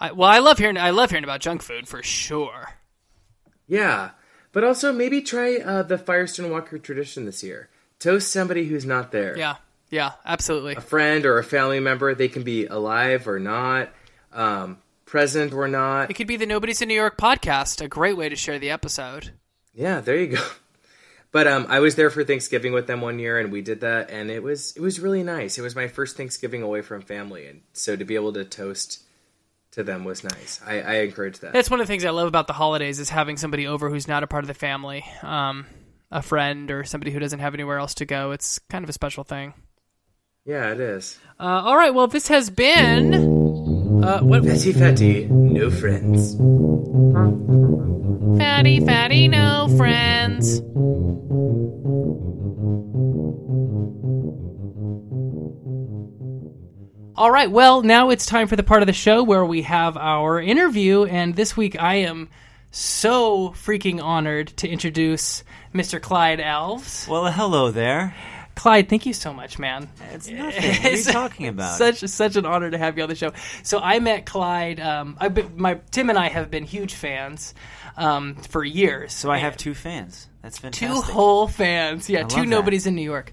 I, well, I love hearing I love hearing about junk food for sure. Yeah, but also maybe try uh, the Firestone Walker tradition this year. Toast somebody who's not there. Yeah, yeah, absolutely. a friend or a family member. They can be alive or not, um, present or not. It could be the Nobody's in New York podcast, a great way to share the episode. Yeah, there you go. But um, I was there for Thanksgiving with them one year, and we did that, and it was it was really nice. It was my first Thanksgiving away from family, and so to be able to toast to them was nice. I, I encourage that. That's one of the things I love about the holidays is having somebody over who's not a part of the family, um, a friend or somebody who doesn't have anywhere else to go. It's kind of a special thing. Yeah, it is. Uh, all right, well, this has been. Uh, what? Fatty fatty, no friends. Fatty, fatty, no friends. All right, well, now it's time for the part of the show where we have our interview, and this week I am so freaking honored to introduce Mr. Clyde Alves. Well, hello there. Clyde, thank you so much, man. It's nothing. What are you talking about? Such such an honor to have you on the show. So I met Clyde. Um, I've been, my Tim and I have been huge fans um, for years. so I have two fans. That's fantastic. two whole fans. Yeah, two that. nobodies in New York.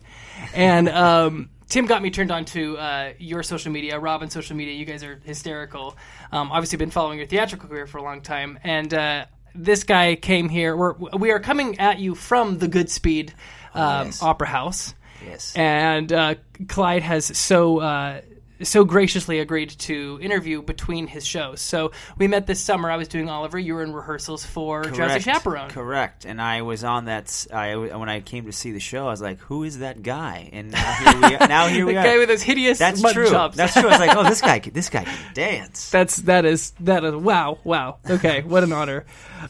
And um, Tim got me turned on to uh, your social media, Robyn's social media. You guys are hysterical. Um, obviously, been following your theatrical career for a long time, and uh, this guy came here. We're we are coming at you from the Goodspeed um, yes. Opera House, Yes. and uh, Clyde has so. Uh, so graciously agreed to interview between his shows. So we met this summer. I was doing Oliver. You were in rehearsals for Drowsy Chaperone. Correct. And I was on that. I, when I came to see the show, I was like, "Who is that guy?" And now here we are. Now here we the are. guy with those hideous That's true. That's true. I was like, "Oh, this guy. can- This guy can dance." That's that is that is wow wow okay what an honor.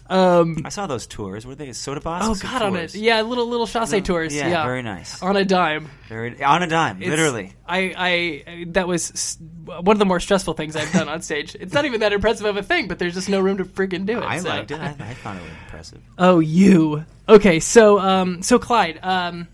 Um, I saw those tours. Were they soda pops? oh God on it yeah little little chasse tours yeah, yeah, very nice. on a dime Very, on a dime, It's- literally. I, I that was one of the more stressful things I've done on stage. It's not even that impressive of a thing, but there's just no room to freaking do it. I so. liked it. I, I found it impressive. Oh, you. Okay, so um, so Clyde, um,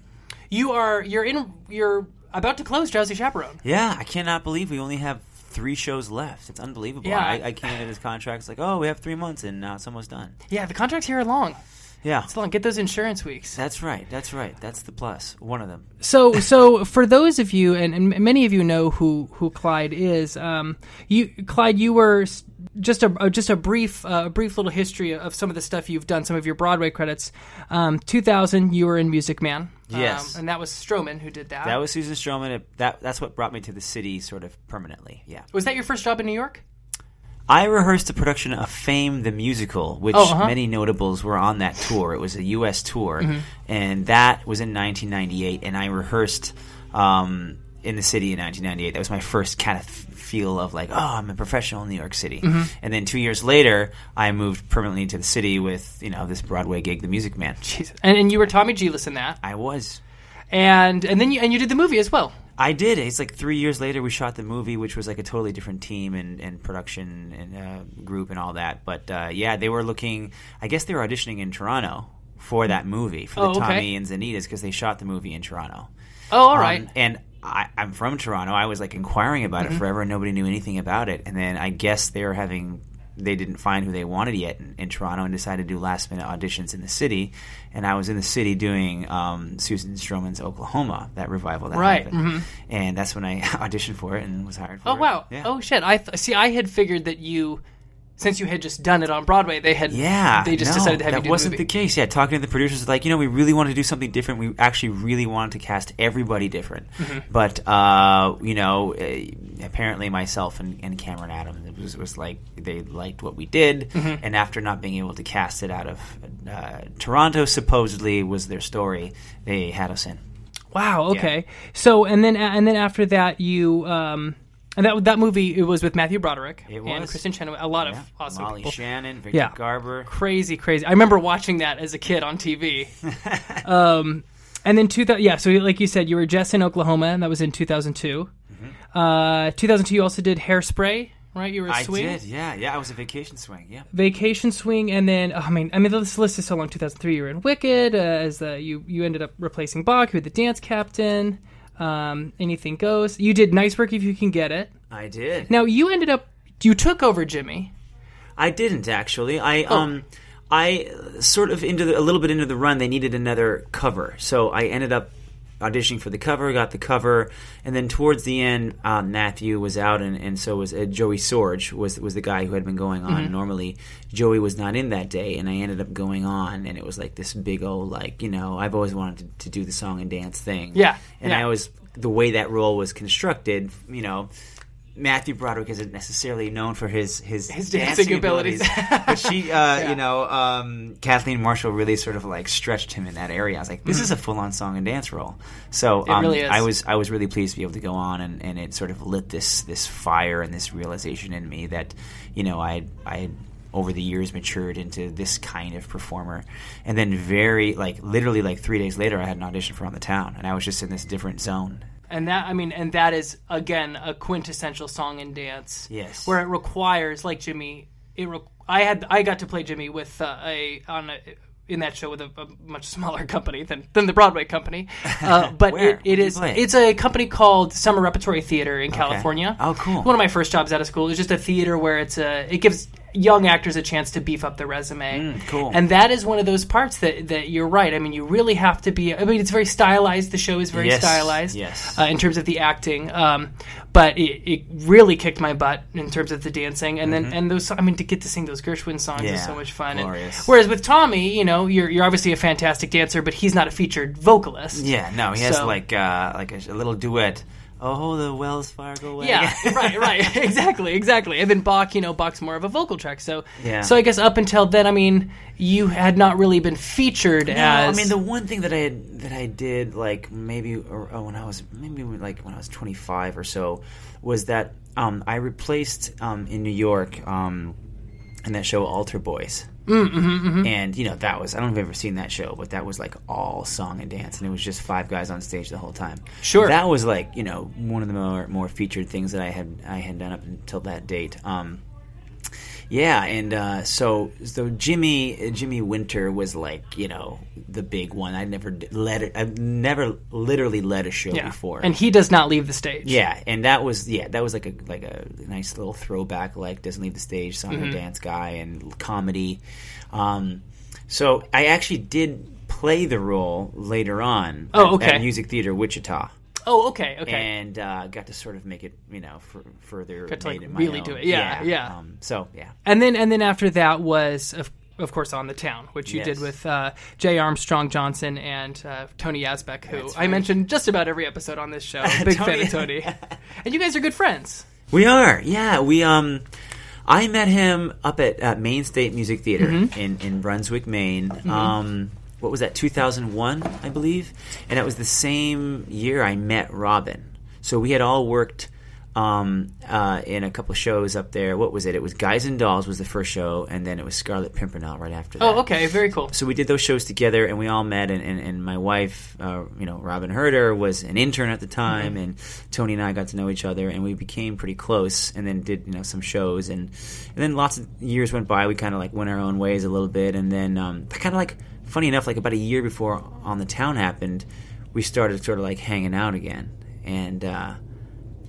you are you're in you're about to close Drowsy Chaperone. Yeah, I cannot believe we only have three shows left. It's unbelievable. Yeah. I, I came into this contract. It's like, oh, we have three months, and now it's almost done. Yeah, the contracts here are long. Yeah, It's long. Get those insurance weeks. that's right. That's right. That's the plus. One of them. So, so for those of you, and, and many of you know who who Clyde is. Um, you, Clyde, you were just a uh, just a brief uh, a brief little history of some of the stuff you've done. Some of your Broadway credits. Um, 2000, you were in Music Man. Yes. um, and that was Stroman who did that. That was Susan Stroman. It, that that's what brought me to the city, sort of permanently. Yeah. Was that your first job in New York? I rehearsed the production of Fame the Musical, which Oh, uh-huh. many notables were on that tour. It was a U.S. tour, and that was in 1998. And I rehearsed um, in the city in 1998. That was my first kind of feel of like, oh, I'm a professional in New York City. And then two years later, I moved permanently into the city with you know this Broadway gig, The Music Man. Jesus. And, and you were Tommy Djilas in that, I was. and and then you and you did the movie as well. I did. It's like three years later we shot the movie, which was like a totally different team and, and production and uh, group and all that. But uh, yeah, they were looking. I guess they were auditioning in Toronto for that movie for the Oh, okay. Tommy and Zaneetas because they shot the movie in Toronto. Oh, all Um, right. and I, I'm from Toronto. I was like inquiring about Mm-hmm. it forever, and nobody knew anything about it. And then I guess they were having. They didn't find who they wanted yet in, in Toronto and decided to do last minute auditions in the city. And I was in the city doing um, Susan Stroman's Oklahoma, that revival that Right, happened. And that's when I auditioned for it and was hired for Oh it. wow. Yeah. Oh shit. I th- see. I had figured that you, since you had just done it on Broadway, they had Yeah, they just no, decided to have that you do wasn't the the, case. Yeah, talking to the producers, like you know, we really wanted to do something different. We actually really wanted to cast everybody different, Mm-hmm. but uh, you know, uh, apparently myself and, and Cameron Adams it was, was like they liked what we did, Mm-hmm. and after not being able to cast it out of uh, Toronto, supposedly was their story, they had us in. Wow. Okay. So and then and then after that you um and that that movie it was with Matthew Broderick It and. Kristin Chenoweth. A lot Yeah. of awesome Molly people. Shannon, Victor Yeah. Garber. Crazy, crazy. I remember watching that as a kid on TV. um, and then two thousand. Yeah. So like you said, you were Jess in Oklahoma, and that was in two thousand two. Uh, two thousand two. You also did Hairspray, right? You were a I swing. did, yeah, yeah. I was a vacation swing, yeah. Vacation Swing, and then oh, I mean, I mean, this list is so long. Two thousand three, you were in Wicked uh, as the you you ended up replacing Boq, you were the dance captain. Um, anything goes. You did nice work if you can get it. I did. Now you ended up you took over Jimmy. I didn't actually. I Oh. um I uh, sort of into the, a little bit into the run. They needed another cover, so I ended up auditioning for the cover. Got the cover, and then towards the end, um, Matthew was out, and, and so was uh, Joey Sorge was was the guy who had been going on. Mm-hmm. Normally, Joey was not in that day, and I ended up going on, and it was like this big old like you know I've always wanted to, to do the song and dance thing. Yeah, and yeah. I was the way that role was constructed. You know. Matthew Broderick isn't necessarily known for his his, His dancing abilities. but she, uh, you know, um, Kathleen Marshall really sort of like stretched him in that area. I was like, this is a full on song and dance role. So um, really. I was I was really pleased to be able to go on, and, and it sort of lit this this fire and this realization in me that you know I I had over the years matured into this kind of performer and then very like literally like three days later i had an audition for on the town and i was just in this different zone And that, I mean, and that is again a quintessential song and dance. Yes. where it requires, like Jimmy, it. Re- I had, I got to play Jimmy with uh, a on a, in that show with a, a much smaller company than than the Broadway company. Uh, but it, you play? it's a company called Summer Repertory Theater in California. Oh, cool. One of my first jobs out of school is just a theater where it's a, it gives young actors a chance to beef up their resume. Mm, cool. And that is one of those parts that, that you're right. I mean, you really have to be. I mean, it's very stylized. The show is very Yes, stylized. yes. Uh, in terms of the acting, um, but it, it really kicked my butt in terms of the dancing, and then and those. I mean, to get to sing those Gershwin songs is Mm-hmm. So much fun. And- whereas with Tommy, you know, you're you're obviously a fantastic dancer, but he's not a featured vocalist. Yeah, no, he has So- like uh, like a, a little duet. Oh, the Wells Fargo way. Yeah, right, right, exactly, exactly. And then Boq, you know, Boq's more of a vocal track. So, Yeah. so I guess up until then, I mean, you had not really been featured No, as. I mean the one thing that I had, that I did like maybe or, oh, when I was maybe like when I was 25 or so was that um, I replaced um, in New York um, in that show Altar Boyz. Mm-hmm, And you know that was I don't know if you've ever seen that show, but that was like all song and dance, and it was just five guys on stage the whole time. Sure. that was like you know one of the more more featured things that I had I had done up until that date. Um, yeah, and uh, so so Jimmy Jimmy Winter was like you know the big one. I never led. I've never literally led a show yeah. before. and he does not leave the stage. Yeah, and that was yeah, that was like a like a nice little throwback, like doesn't leave the stage, song Mm-hmm. and dance guy, and comedy. Um, so I actually did play the role later on. Oh, at- okay. At Music Theater Wichita, Oh, okay, okay. and uh, got to sort of make it, you know, further. Got to, made like, really own. do it. Yeah, yeah. Um, so yeah, And then and then after that was of, of course on the town, which you Yes. did with uh, Jay Armstrong Johnson and uh, Tony Yazbeck, who That's I mentioned just about every episode on this show. Big fan Tony. of Tony, and you guys are good friends. We are, yeah. We um, I met him up at, at Maine State Music Theater Mm-hmm. in in Brunswick, Maine. Um, what was that? Two thousand one, I believe, and that was the same year I met Robyn. So we had all worked um, uh, in a couple shows up there. What was it? It was Guys and Dolls was the first show, and then it was Scarlet Pimpernel right after that. Oh, okay, very cool. So we did those shows together, and we all met. And, and, and my wife, uh, you know, Robyn Hurder, was an intern at the time, and Tony and I got to know each other, and we became pretty close. And then did you know some shows, and and then lots of years went by. We kind of like went our own ways a little bit, and then um, kind of like funny enough, like about a year before On the Town happened, we started sort of like hanging out again, and. Uh,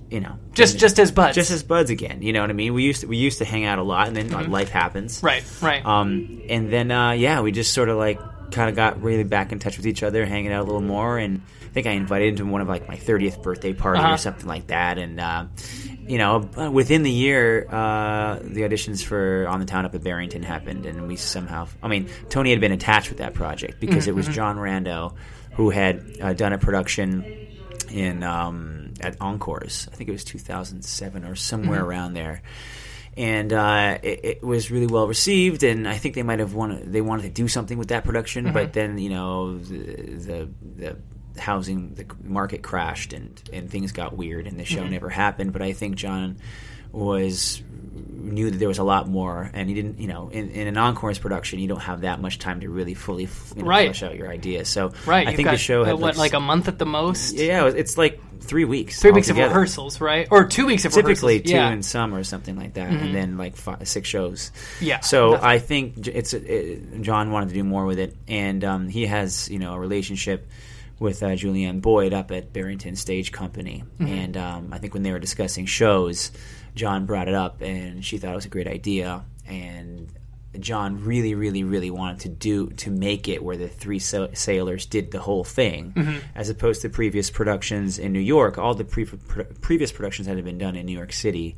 you know, Just- just as buds. just as buds again. You know what I mean? We used to, we used to hang out a lot, and then like, life happens, Right, right. um, and then uh, yeah, we just sort of like kind of got really back in touch with each other, hanging out a little more, and I think I invited him to one of like my 30th birthday party Uh-huh. or something like that, and uh, you know, uh, within the year, uh, the auditions for On the Town up at Barrington happened, and we somehow, I mean, Tony had been attached with that project because it was John Rando who had uh, done a production in um, at Encores. I think it was 2007 or somewhere around there. And uh, it, it was really well received, and I think they might have wanted they wanted to do something with that production, but then you know the the, the housing the market crashed and and things got weird, and the show never happened. But I think John was knew that there was a lot more, and he didn't. You know, in, in an Encores production, you don't have that much time to really fully you know, Right. flesh out your ideas. So right. I you've think got, the show had uh, what, like a month at the most. yeah, it's like three weeks. Three weeks of rehearsals, right? Or two weeks of rehearsals. Typically rehearsals. two yeah. Mm-hmm. in summer or something like that, and then like five, six shows. Yeah, So nothing. I think it's it, John wanted to do more with it, and um, he has you know a relationship with uh, Julianne Boyd up at Barrington Stage Company, Mm-hmm. and um, I think when they were discussing shows, John brought it up, and she thought it was a great idea, and John really, really, really wanted to do to make it where the three sa- sailors did the whole thing, Mm-hmm. as opposed to previous productions in New York. All the pre- pro- previous productions that had been done in New York City.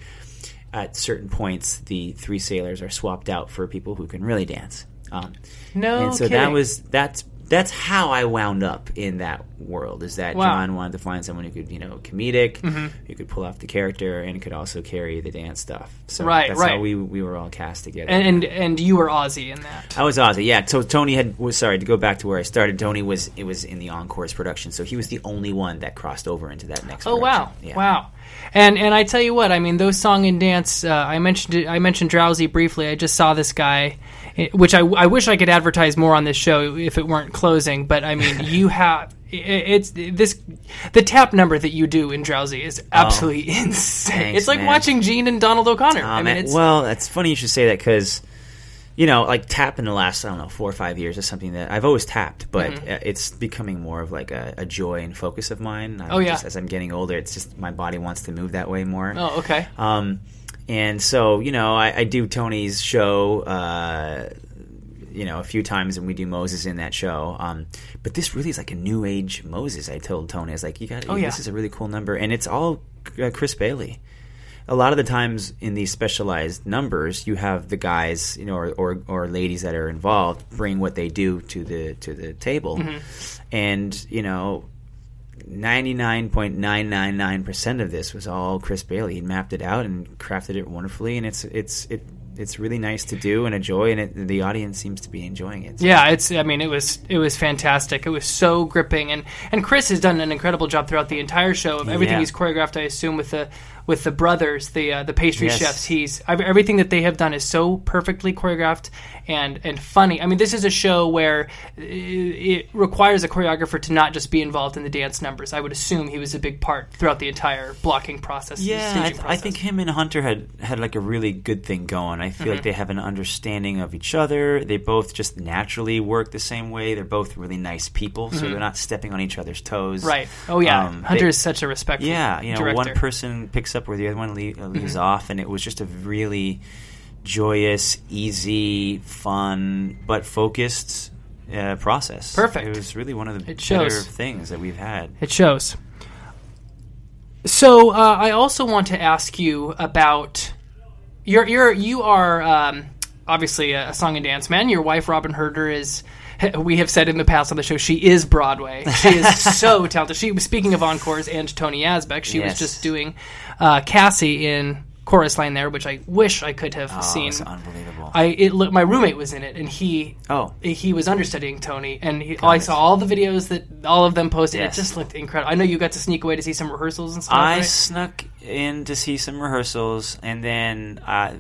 At certain points, the three sailors are swapped out for people who can really dance. Um, No and so that was that's that's how I wound up in that world. Is that Wow. John wanted to find someone who could you know comedic, Mm-hmm. who could pull off the character, and could also carry the dance stuff. So Right, that's right. how we we were all cast together. and, and and you were Ozzy in that. I was Ozzy, yeah. So Tony had was sorry to go back to where I started. Tony was it was in the Encores production, so he was the only one that crossed over into that next. Oh production. wow, Yeah. wow. And and I tell you what, I mean those song and dance. Uh, I mentioned I mentioned Drowsy briefly. I just saw this guy, which I, I wish I could advertise more on this show if it weren't closing. But I mean, you have it's this the tap number that you do in Drowsy is absolutely insane. Oh. Thanks, it's like man. watching Gene and Donald O'Connor. Oh, I mean, it's well, it's funny you should say that because, you know, like tap in the last I don't know four or five years is something that I've always tapped, but uh, it's becoming more of like a, a joy and focus of mine. I'm Mm-hmm. Oh, yeah. just, as I'm getting older, it's just my body wants to move that way more. oh okay. Um, and so you know, I, I do Tony's show. Uh, you know, a few times, and we do Moses in that show. Um, but this really is like a new age Moses. I told Tony, I was like, "You got, Oh, yeah. this is a really cool number," and it's all uh, Chris Bailey. A lot of the times in these specialized numbers, you have the guys, you know, or, or, or ladies that are involved bring what they do to the to the table, and you know, ninety nine point nine nine nine percent of this was all Chris Bailey. He mapped it out and crafted it wonderfully, and it's it's it it's really nice to do and enjoy, and it, the audience seems to be enjoying it. Yeah, it's. I mean, it was it was fantastic. It was so gripping, and and Chris has done an incredible job throughout the entire show of everything Yeah. he's choreographed. I assume with the with the brothers, the uh, the pastry Yes. chefs. He's everything that they have done is so perfectly choreographed and and funny. I mean, this is a show where it, it requires a choreographer to not just be involved in the dance numbers. I would assume he was a big part throughout the entire blocking process. Yeah, I, th- I think him and Hunter had had like a really good thing going. I feel Mm-hmm. like they have an understanding of each other. They both just naturally work the same way. They're both really nice people, so they're not stepping on each other's toes. Mm-hmm. right. Oh yeah, Um, Hunter they- is such a respectful. Yeah, you know, director. one person picks up where the other one le- uh, leaves Mm-hmm. off, and it was just a really joyous, easy, fun, but focused uh, process. Perfect. It was really one of the It better shows. things that we've had. It shows. So uh, I also want to ask you about you're you're you are um, obviously a, a song and dance man. Your wife Robyn Hurder is. We have said in the past on the show she is Broadway. She is so talented. She was speaking of encores and Tony Yazbeck. She was just doing uh, Cassie in chorus line there, which I wish I could have Oh, seen. it's unbelievable. I it my roommate was in it, and he Oh. he was understudying Tony, and he, I saw all the videos that all of them posted. Yes. It just looked incredible. I know you got to sneak away to see some rehearsals and stuff. I right? snuck in to see some rehearsals, and then uh,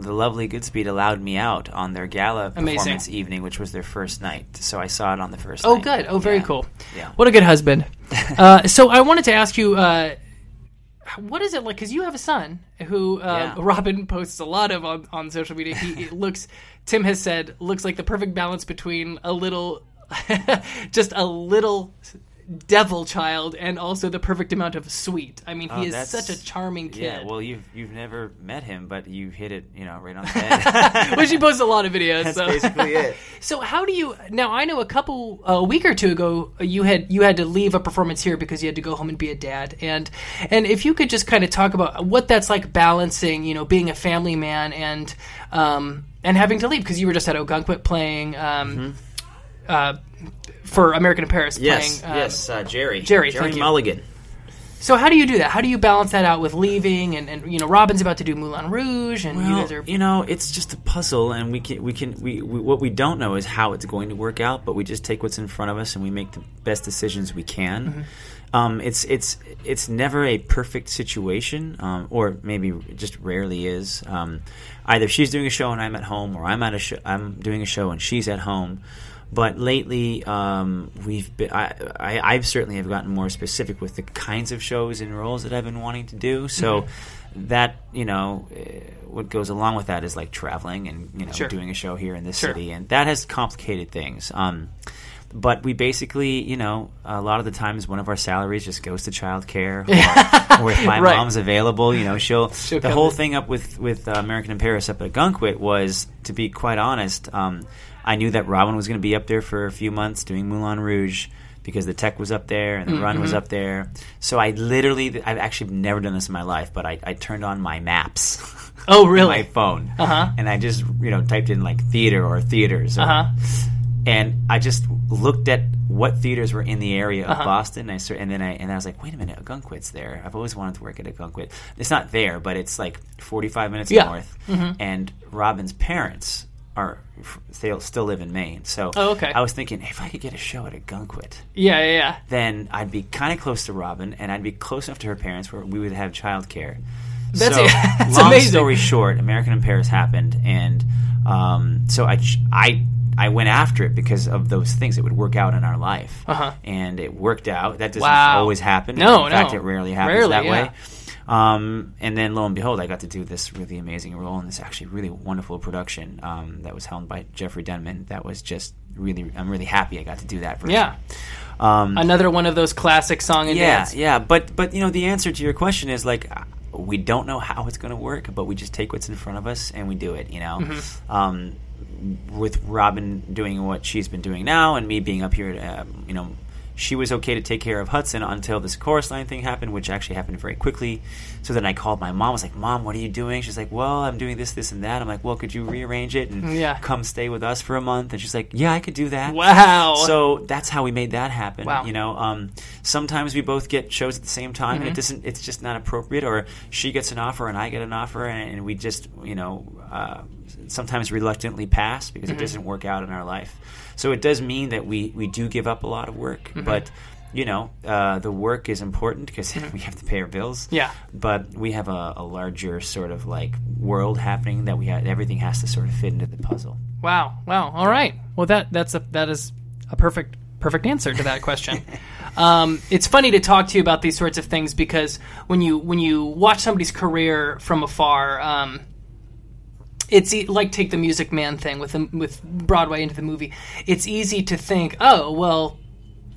the lovely Goodspeed allowed me out on their gala Amazing. performance evening, which was their first night. So I saw it on the first. Oh, night. good. Oh, very Yeah. cool. Yeah. What a good husband. uh, so I wanted to ask you, uh, what is it like? Because you have a son who uh, Yeah. Robyn posts a lot of on, on social media. He it looks, Tim has said, looks like the perfect balance between a little, just a little devil child and also the perfect amount of sweet. I mean, Oh, he is such a charming kid. Yeah, well, you've you've never met him, but you hit it, you know, right on the head. Well, she posts a lot of videos. That's so. basically it. So how do you now? I know a couple a week or two ago you had you had to leave a performance here because you had to go home and be a dad and and if you could just kind of talk about what that's like balancing you know being a family man and um and having to leave because you were just at Ogunquit playing um uh for American in Paris. Yes, playing um, yes, uh, Jerry, Jerry, Jerry thank you. Mulligan. So how do you do that? How do you balance that out with leaving and, and you know Robyn's about to do Moulin Rouge and you guys are you know, it's just a puzzle, and we can we can we, we what we don't know is how it's going to work out, but we just take what's in front of us and we make the best decisions we can. Mm-hmm. Um, it's it's it's never a perfect situation, um, or maybe just rarely is. Um, either she's doing a show and I'm at home, or I'm at a show, I'm doing a show and she's at home. But lately, um, we've been. I, I, I certainly have gotten more specific with the kinds of shows and roles that I've been wanting to do. So Mm-hmm. that you know, eh, what goes along with that is like traveling and you know Sure. doing a show here in this Sure. city, and that has complicated things. Um, but we basically, you know, a lot of the times one of our salaries just goes to childcare, or, or if my Right. mom's available, you know, she'll. She'll the whole in. thing up with with uh, American in Paris up at Ogunquit was, to be quite honest, um, I knew that Robyn was going to be up there for a few months doing Moulin Rouge because the tech was up there and the run Mm-hmm. was up there. So I literally, I've actually never done this in my life, but I, I turned on my maps. Oh, really? my phone, Uh-huh. and I just you know typed in like theater or theaters, uh-huh. And I just looked at what theaters were in the area of Uh-huh. Boston. And I and then I and I was like, wait a minute, Ogunquit's there. I've always wanted to work at Ogunquit. It's not there, but it's like forty five minutes Yeah. north. And Robyn's parents are they still live in Maine, so Oh, okay. I was thinking if I could get a show at Ogunquit, Yeah, yeah, yeah. then I'd be kind of close to Robyn, and I'd be close enough to her parents where we would have childcare. That's so, it. That's long amazing. story short, American in Paris happened, and um, so I, I, I went after it because of those things that would work out in our life, Uh-huh. and it worked out. That doesn't Wow. always happen. No, in fact, it rarely happens Rarely, that yeah. way. Um, and then lo and behold, I got to do this really amazing role in this actually really wonderful production um, that was helmed by Jeffrey Denman. That was just really, I'm really happy I got to do that. Version. Yeah. Um, Another one of those classic song and yeah, dance. yeah, but but you know the answer to your question is like we don't know how it's going to work, but we just take what's in front of us and we do it. You know, um, with Robyn doing what she's been doing now, and me being up here, uh, you know. She was okay to take care of Hudson until this chorus line thing happened, which actually happened very quickly. So then I called my mom. I was like, "Mom, what are you doing?" She's like, "Well, I'm doing this, this, and that." I'm like, "Well, could you rearrange it and Yeah. come stay with us for a month?" And she's like, "Yeah, I could do that." Wow. So that's how we made that happen. Wow. You know, um, sometimes we both get shows at the same time, and it doesn't. It's just not appropriate. Or she gets an offer and I get an offer, and, and we just, you know, uh, sometimes reluctantly pass because it doesn't work out in our life. So it does mean that we we do give up a lot of work, but. You know, uh, the work is important because we have to pay our bills. Yeah. But we have a, a larger sort of like world happening that we ha- everything has to sort of fit into the puzzle. Wow. Wow. All right. Well, that that's a that is a perfect perfect answer to that question. um, it's funny to talk to you about these sorts of things because when you when you watch somebody's career from afar. Um, it's e- like take the Music Man thing with the, with Broadway into the movie. It's easy to think, oh well,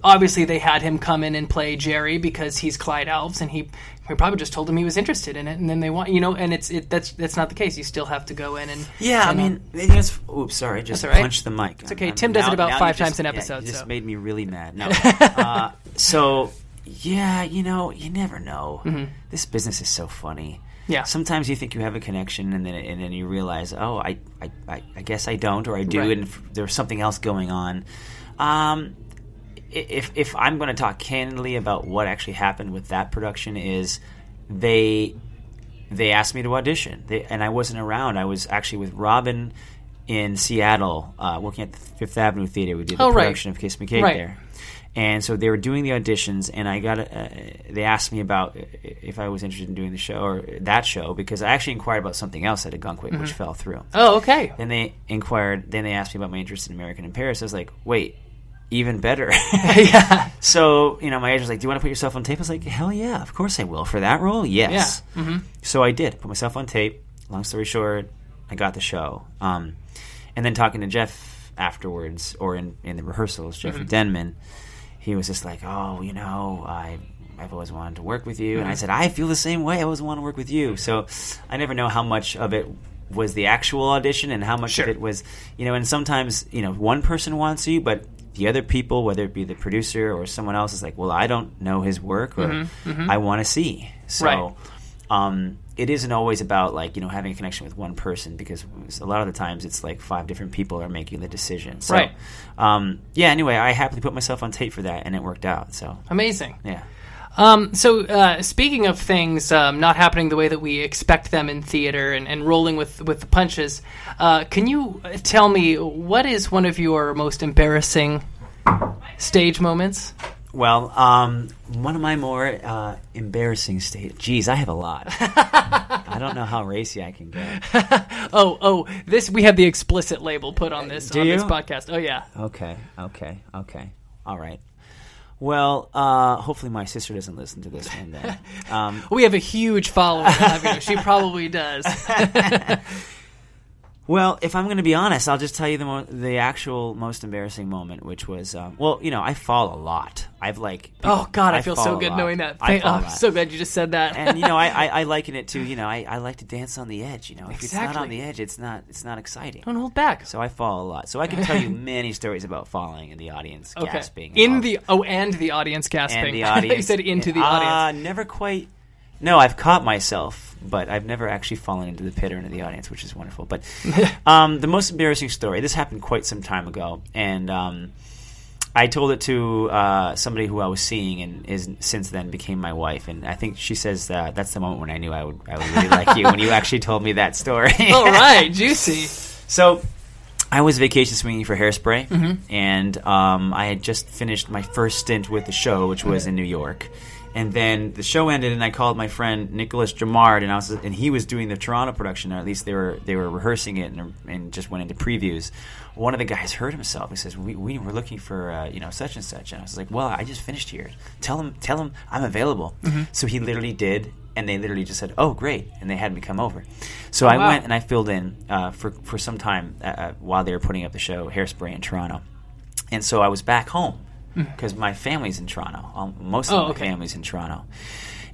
obviously they had him come in and play Jerry because he's Clyde Alves, and he he probably just told him he was interested in it, and then they want you know, and it's it that's that's not the case. You still have to go in and Yeah, I and, uh, mean, it's, oops, sorry, just right. punched the mic. It's okay. Tim does it about five times an episode, you just so. made me really mad. No, uh, so yeah, you know, you never know. This business is so funny. Yeah. Sometimes you think you have a connection, and then and then you realize, oh, I I, I, guess I don't, or I do, Right. and f- there's something else going on. Um, if if I'm going to talk candidly about what actually happened with that production, is they they asked me to audition, they, and I wasn't around. I was actually with Robyn in Seattle, uh, working at the Fifth Avenue Theater. We did the Oh, right. production of Kiss Me Kate Right. there, and so they were doing the auditions, and I got. Uh, they asked me about if I was interested in doing the show or that show because I actually inquired about something else at Ogunquit, which fell through. Oh, okay. Then they inquired. Then they asked me about my interest in American in Paris. I was like, wait, even better. yeah. So you know, my agent was like, "Do you want to put yourself on tape?" I was like, "Hell yeah, of course I will for that role." Yes. Yeah. Mm-hmm. So I did put myself on tape. Long story short, I got the show. Um, and then talking to Jeff afterwards, or in in the rehearsals, Jeffrey Denman, he was just like, "Oh, you know, I." I've always wanted to work with you, and I mm-hmm. said I feel the same way. I always want to work with you. So, I never know how much of it was the actual audition and how much Sure. of it was, you know. And sometimes, you know, one person wants you, but the other people, whether it be the producer or someone else, is like, well, I don't know his work, or mm-hmm. Mm-hmm. I want to see. So, Right. um, it isn't always about like you know having a connection with one person because a lot of the times it's like five different people are making the decision. So, Right. Um, yeah. Anyway, I happily put myself on tape for that, and it worked out. So, Amazing. yeah. Um, so, uh, speaking of things um, not happening the way that we expect them in theater and, and rolling with, with the punches, uh, can you tell me what is one of your most embarrassing stage moments? Well, um, one of my more uh, embarrassing state. Geez, I have a lot. I don't know how racy I can get. Oh, oh, this we have the explicit label put on this Do on this you? podcast. Oh yeah, Okay, okay, okay. All right. Well, uh, hopefully my sister doesn't listen to this one then. Um, we have a huge following. She probably does. Well, if I'm going to be honest, I'll just tell you the mo- the actual most embarrassing moment, which was, um, well, you know, I fall a lot. I've like, Oh God, I, feel so good lot. knowing that. I Thank- oh, I'm so glad you just said that. and you know, I, I, I liken it to, you know, I, I like to dance on the edge. You know, if it's not on the edge, it's not it's not exciting. don't hold back. So I fall a lot. So I can tell you many stories about falling in the audience, Okay. gasping, In the oh, and the audience gasping. and the audience. you said into the uh, audience. Never quite. No, I've caught myself, but I've never actually fallen into the pit or into the audience, which is wonderful. But um, the most embarrassing story. This happened quite some time ago, and um, I told it to uh, somebody who I was seeing, and is since then became my wife. And I think she says uh, that's the moment when I knew I would I would really like you when you actually told me that story. All right, juicy. So I was vacation swinging for Hairspray, and um, I had just finished my first stint with the show, which was in New York. And then the show ended, and I called my friend Nicholas Jamard, and I was, and he was doing the Toronto production, or at least they were they were rehearsing it, and, and just went into previews. One of the guys hurt himself. He says, "We, we were looking for uh, you know such and such," and I was like, "Well, I just finished here. Tell him, tell him I'm available." So he literally did, and they literally just said, "Oh, great," and they had me come over. So I wow. went and I filled in uh, for for some time uh, uh, while they were putting up the show Hairspray in Toronto, and so I was back home because my family's in Toronto. Um, most of Oh, my okay. family's in Toronto,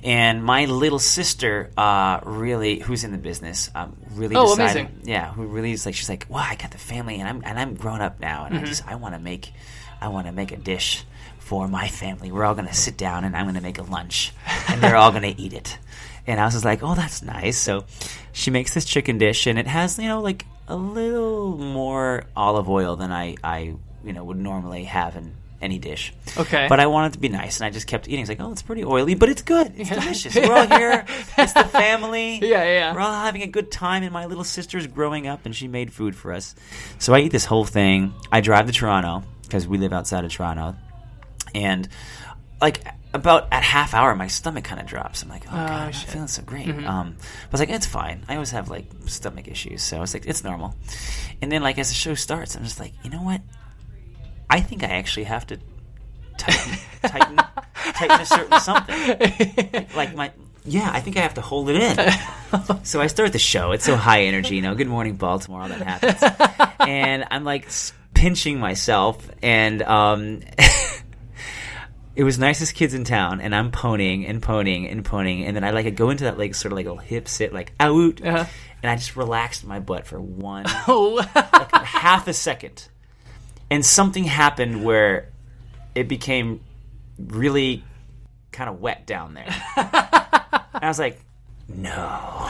And my little sister, uh, really, who's in the business, um, really Oh, decided, amazing. yeah, who really is like, she's like, wow, I got the family, and I'm and I'm grown up now, and Mm-hmm. I just I want to make, I want to make a dish for my family. We're all gonna sit down, and I'm gonna make a lunch, and they're all gonna eat it. And I was just like, oh, that's nice. So she makes this chicken dish, and it has you know like a little more olive oil than I I you know would normally have in any dish. Okay. But I wanted to be nice, and I just kept eating. It's like, oh, it's pretty oily, but it's good. It's delicious. We're all here. It's the family. Yeah, yeah. We're all having a good time, and my little sister's growing up, and she made food for us. So I eat this whole thing. I drive to Toronto because we live outside of Toronto, and like about at half hour, my stomach kind of drops. I'm like, oh, god, I'm feeling so great. Mm-hmm. Um, I was like, it's fine. I always have like stomach issues, so I was like, it's normal. And then like as the show starts, I'm just like, you know what? I think I actually have to tighten, tighten, tighten a certain something. Like, like my, yeah, I think I have to hold it in. so I start the show. It's so high energy, you know. Good morning, Baltimore. All that happens, and I'm like pinching myself, and um, it was nicest kids in town, and I'm poning and poning and poning, and then I like go into that like sort of like a hip sit, like out, Uh-huh. and I just relaxed my butt for one Oh, half a second, and something happened where it became really kind of wet down there. and I was like, no,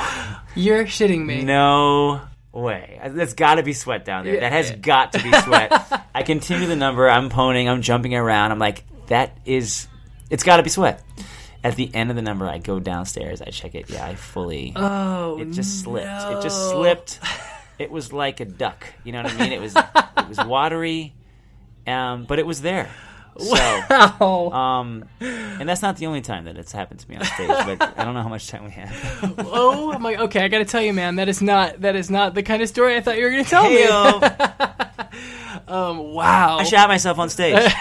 you're shitting me. no way. That's got to be sweat down there. That has got to be sweat. I continue the number. I'm poning. I'm jumping around. I'm like, that is, it's got to be sweat. At the end of the number, I go downstairs. I check it. Yeah, I fully. Oh, it just slipped. It just slipped. It was like a duck. You know what I mean? It was it was watery, um, but it was there. So, Ow. um, and that's not the only time that it's happened to me on stage. But I don't know how much time we have. oh, I'm like, okay, I got to tell you, man, that is not that is not the kind of story I thought you were going to tell Heyo. me. Um, wow, I shot myself on stage.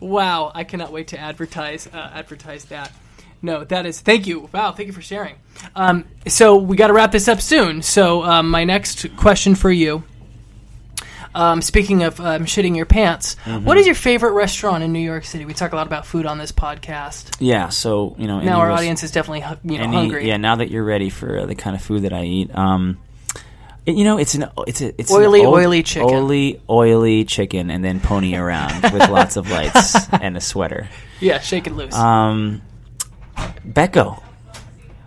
wow, I cannot wait to advertise uh, advertise that. No, that is thank you. Wow, thank you for sharing. Um, so we got to wrap this up soon. So um, my next question for you. Um, speaking of um, shitting your pants, Mm-hmm. what is your favorite restaurant in New York City? We talk a lot about food on this podcast. Yeah. So you know, Now our audience is definitely you know any- hungry. Yeah. Now that you're ready for the kind of food that I eat, um, it- you know, it's an it's a it's Oily, old- oily chicken. oily, oily chicken, and then pony around with lots of lights and a sweater. Yeah, shake it loose. Um, Becco,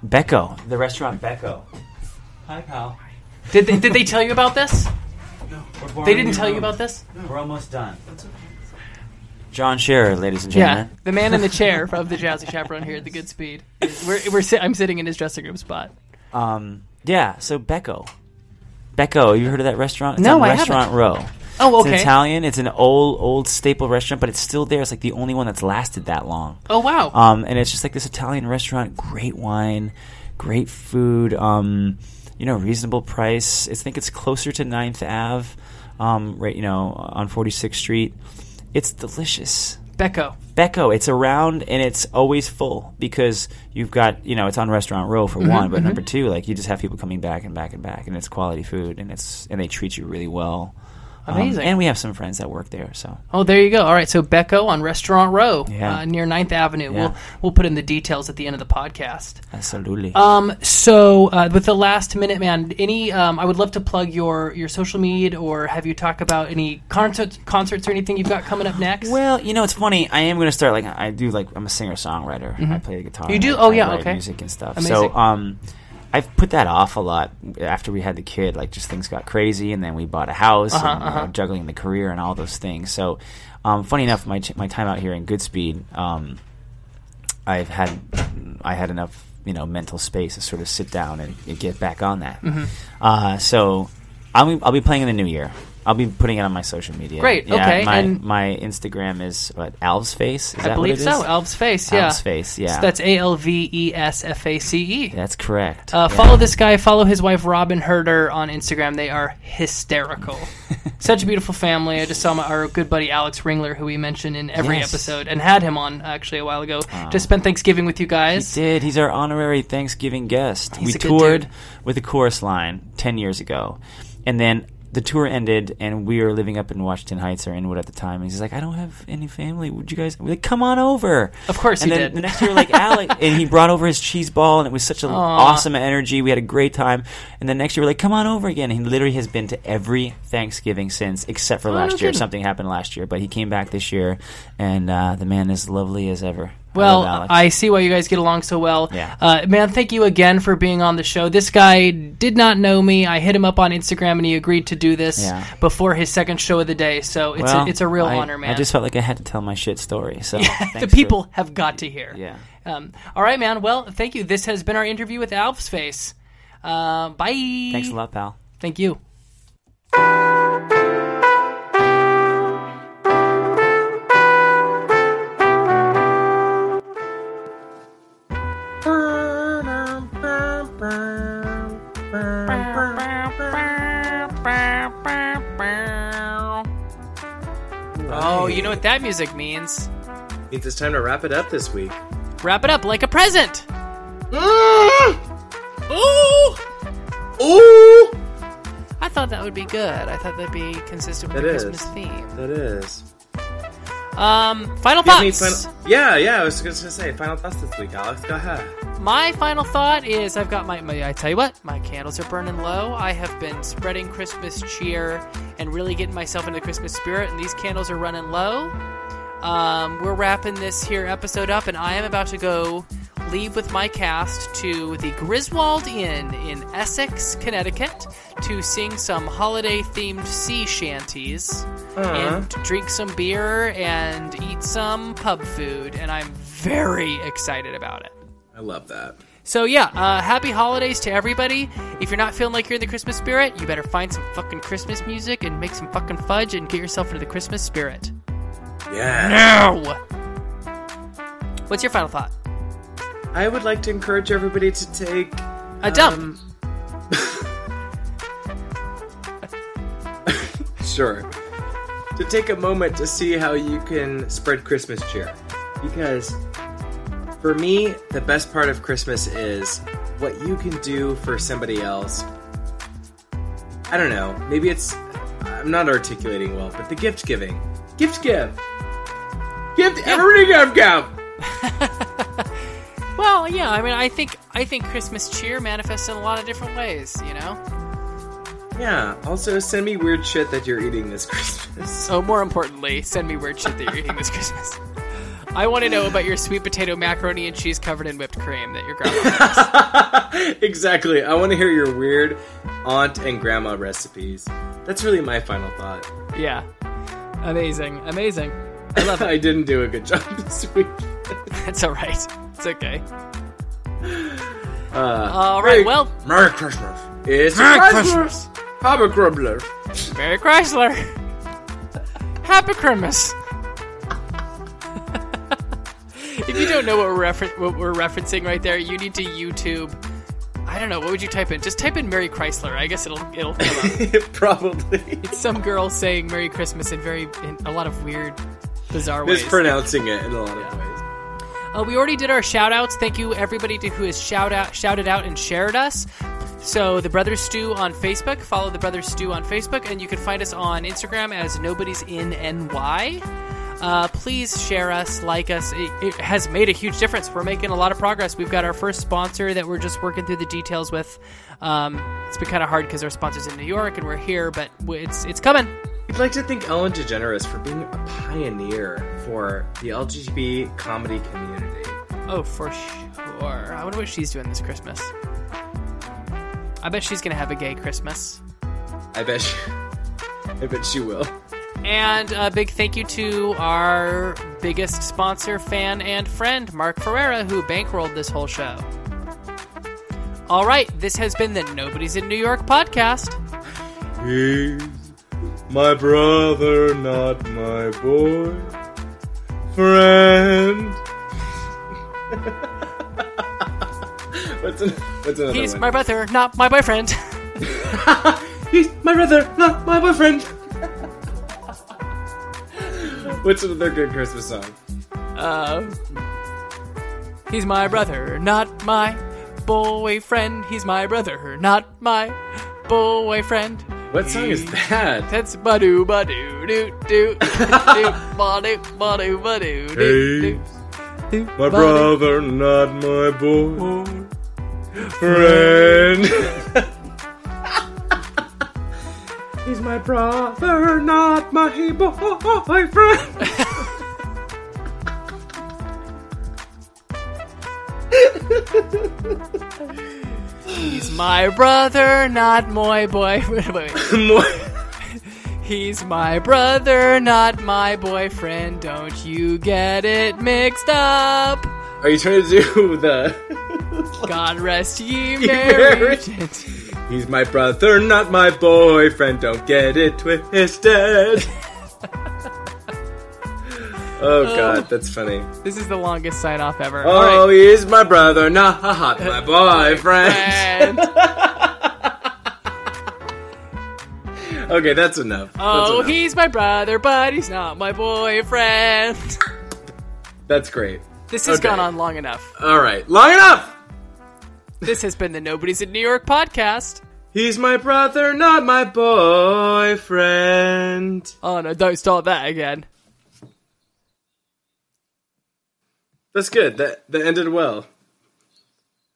Becco, the restaurant Becco. Hi, pal. did they, did they tell you about this? No. They didn't tell you about this? We're almost done. John Scherer, ladies and Yeah, gentlemen. the man in the chair of the Jazzy Chaperone here at the Goodspeed. We're, we're si- I'm sitting in his dressing room spot. Um, yeah. So Becco, Becco. You heard of that restaurant? It's No, on I Restaurant Row. Oh, It's an okay. Italian. It's an old, old staple restaurant, but it's still there. It's like the only one that's lasted that long. Oh wow. Um, and it's just like this Italian restaurant. Great wine, great food. Um, you know, reasonable price. I think it's closer to 9th Ave, um, right? You know, on 46th Street. It's delicious. Becco. Becco, it's around and it's always full because you've got you know it's on Restaurant Row for one, but number two, like you just have people coming back and back and back, and it's quality food and it's and they treat you really well. Um, Amazing. and we have some friends that work there, so Oh, there you go. All right, so Becco on Restaurant Row Yeah. uh, near 9th Avenue. Yeah. We'll we'll put in the details at the end of the podcast. absolutely. Um, so uh, with the last minute, man, any um, I would love to plug your your social media or have you talk about any concerts concerts or anything you've got coming up next? Well, you know, it's funny. I am going to start like I do. Like I'm a singer songwriter. I play the guitar. Mm-hmm. You do? I- Oh, I yeah, okay. Music and stuff. Amazing. So, um, I've put that off a lot after we had the kid. Like, just things got crazy, and then we bought a house, Uh-huh, and you know, juggling the career and all those things. So, um, funny enough, my ch- my time out here in Goodspeed, um, I've had I had enough you know mental space to sort of sit down and, and get back on that. Mm-hmm. Uh, so I'll be, I'll be playing in the new year. I'll be putting it on my social media. Great, Yeah, okay, My, and- my Instagram is what Alves face. Is I that believe what it is? so. Elves Face, yeah. Alves face. Yeah, So that's A L V E S F A C E. that's correct. Uh, Yeah. Follow this guy. Follow his wife Robyn Hurder on Instagram. They are hysterical. Such a beautiful family. I just saw my, our good buddy Alex Ringler, who we mentioned in every Yes. episode, and had him on actually a while ago. Just spent Thanksgiving with you He guys. did. He's our honorary Thanksgiving guest. He's we toured with the chorus line ten years ago, and then the tour ended, and we were living up in Washington Heights or Inwood at the time. And he's like, "I don't have any family. Would you guys? We're like, come on over." Of course and he then did. The next year, like Alex, and he brought over his cheese ball, and it was such an awesome energy. We had a great time. And then next year, we're like, "Come on over again." And he literally has been to every Thanksgiving since, except for Oh, no last year. kidding. Something happened last year, but he came back this year, and uh, the man is lovely as ever. Well, I see why you guys get along so well. Yeah. Uh, man, thank you again for being on the show. This guy did not know me. I hit him up on Instagram and he agreed to do this Yeah. before his second show of the day. So it's Well, a, it's a real I- honor, man. I just felt like I had to tell my shit story. So the thanks for- people have got to hear. yeah. Um, all right, man. Well, thank you. This has been our interview with Alf's Face. Uh, bye. Thanks a lot, pal. Thank you. Oh, you know what that music means? Means it's time to wrap it up this week. Wrap it up like a present. Mm. Ooh! Ooh! I thought that would be good. I thought that'd be consistent with the is. Christmas theme. That is. Um, final Do you have any thoughts. final- yeah, yeah. I was just gonna say final thoughts this week, Alex. Go ahead. My final thought is I've got my, my I tell you what, my candles are burning low. I have been spreading Christmas cheer and really getting myself into the Christmas spirit, and these candles are running low. Um, we're wrapping this here episode up, and I am about to go leave with my cast to the Griswold Inn in Essex, Connecticut, to sing some holiday themed sea shanties and drink some beer and eat some pub food, and I'm very excited about it. I love that. So yeah, uh, happy holidays to everybody. If you're not feeling like you're in the Christmas spirit, you better find some fucking Christmas music and make some fucking fudge and get yourself into the Christmas spirit. Yeah. Now, what's your final thought? I would like to encourage everybody to take A dump. um, sure. To take a moment to see how you can spread Christmas cheer. Because for me, the best part of Christmas is what you can do for somebody else. I don't know. Maybe it's. I'm not articulating well, but the gift giving. Gift give! Gift! Everybody give give! Well, yeah, I mean, I think I think Christmas cheer manifests in a lot of different ways. You know. Yeah, also send me weird shit that you're eating this Christmas. Oh, more importantly, send me weird shit that you're eating this Christmas. I want to know about your sweet potato macaroni and cheese covered in whipped cream that your grandma makes. exactly. I want to hear your weird aunt and grandma recipes. That's really my final thought. yeah, amazing, amazing. I love it. I didn't do a good job this week. That's all right. It's okay. Uh, All Merry- Well, Merry Christmas. It's Merry Christmas. Have a Crumbler. Merry Chrysler. Happy Christmas. if you don't know what we're, refer- what we're referencing right there, you need to YouTube. I don't know. What would you type in? Just type in Merry Chrysler. I guess it'll it'll come up. Probably. it's some girl saying Merry Christmas in very in a lot of weird, bizarre ways. Mispronouncing it in a lot of ways. Uh, we already did our shout outs. Thank you everybody to, who has shout out, shouted out and shared us. So the Brothers Stew on Facebook. Follow the Brothers Stew on Facebook, and you can find us on Instagram as Nobody's in NY. Uh, please share us, like us. It, it has made a huge difference. We're making a lot of progress. We've got our first sponsor that we're just working through the details with. Um, it's been kind of hard because our sponsor's in New York and we're here, but it's it's coming. We'd like to thank Ellen DeGeneres for being a pioneer for the LGBT comedy community. Oh, for sure. I wonder what she's doing this Christmas. I bet she's gonna have a gay Christmas. I bet she, I bet she will. And a big thank you to our biggest sponsor, fan, and friend, Mark Ferreira, who bankrolled this whole show. All right, this has been the Nobody's in New York podcast. He's my brother, not my boy friend. what's, an, what's another He's one? my brother, not my boyfriend. He's my brother, not my boyfriend. what's another good Christmas song? Uh, he's my brother, not my boyfriend. He's my brother, not my boyfriend. What song is that? That's ba-doo, ba-doo, doo, doo, doo, ba-doo, doo, doo. My brother, not my boy friend. He's my brother, not my boy boyfriend. He's my brother, not my boy. Wait, wait, wait. He's my brother, not my boyfriend. Don't you get it mixed up? Are you trying to do the? God rest ye merry. He's my brother, not my boyfriend. Don't get it twisted. Oh um, god, that's funny. This is the longest sign off ever. Oh, All right. he's my brother, not my boyfriend. Okay, that's enough. That's oh, enough. he's my brother, but he's not my boyfriend. That's great. This has Okay. gone on long enough. All right, long enough. This has been the Nobody's in New York podcast. He's my brother, not my boyfriend. Oh no, don't start that again. That's good. That that ended well.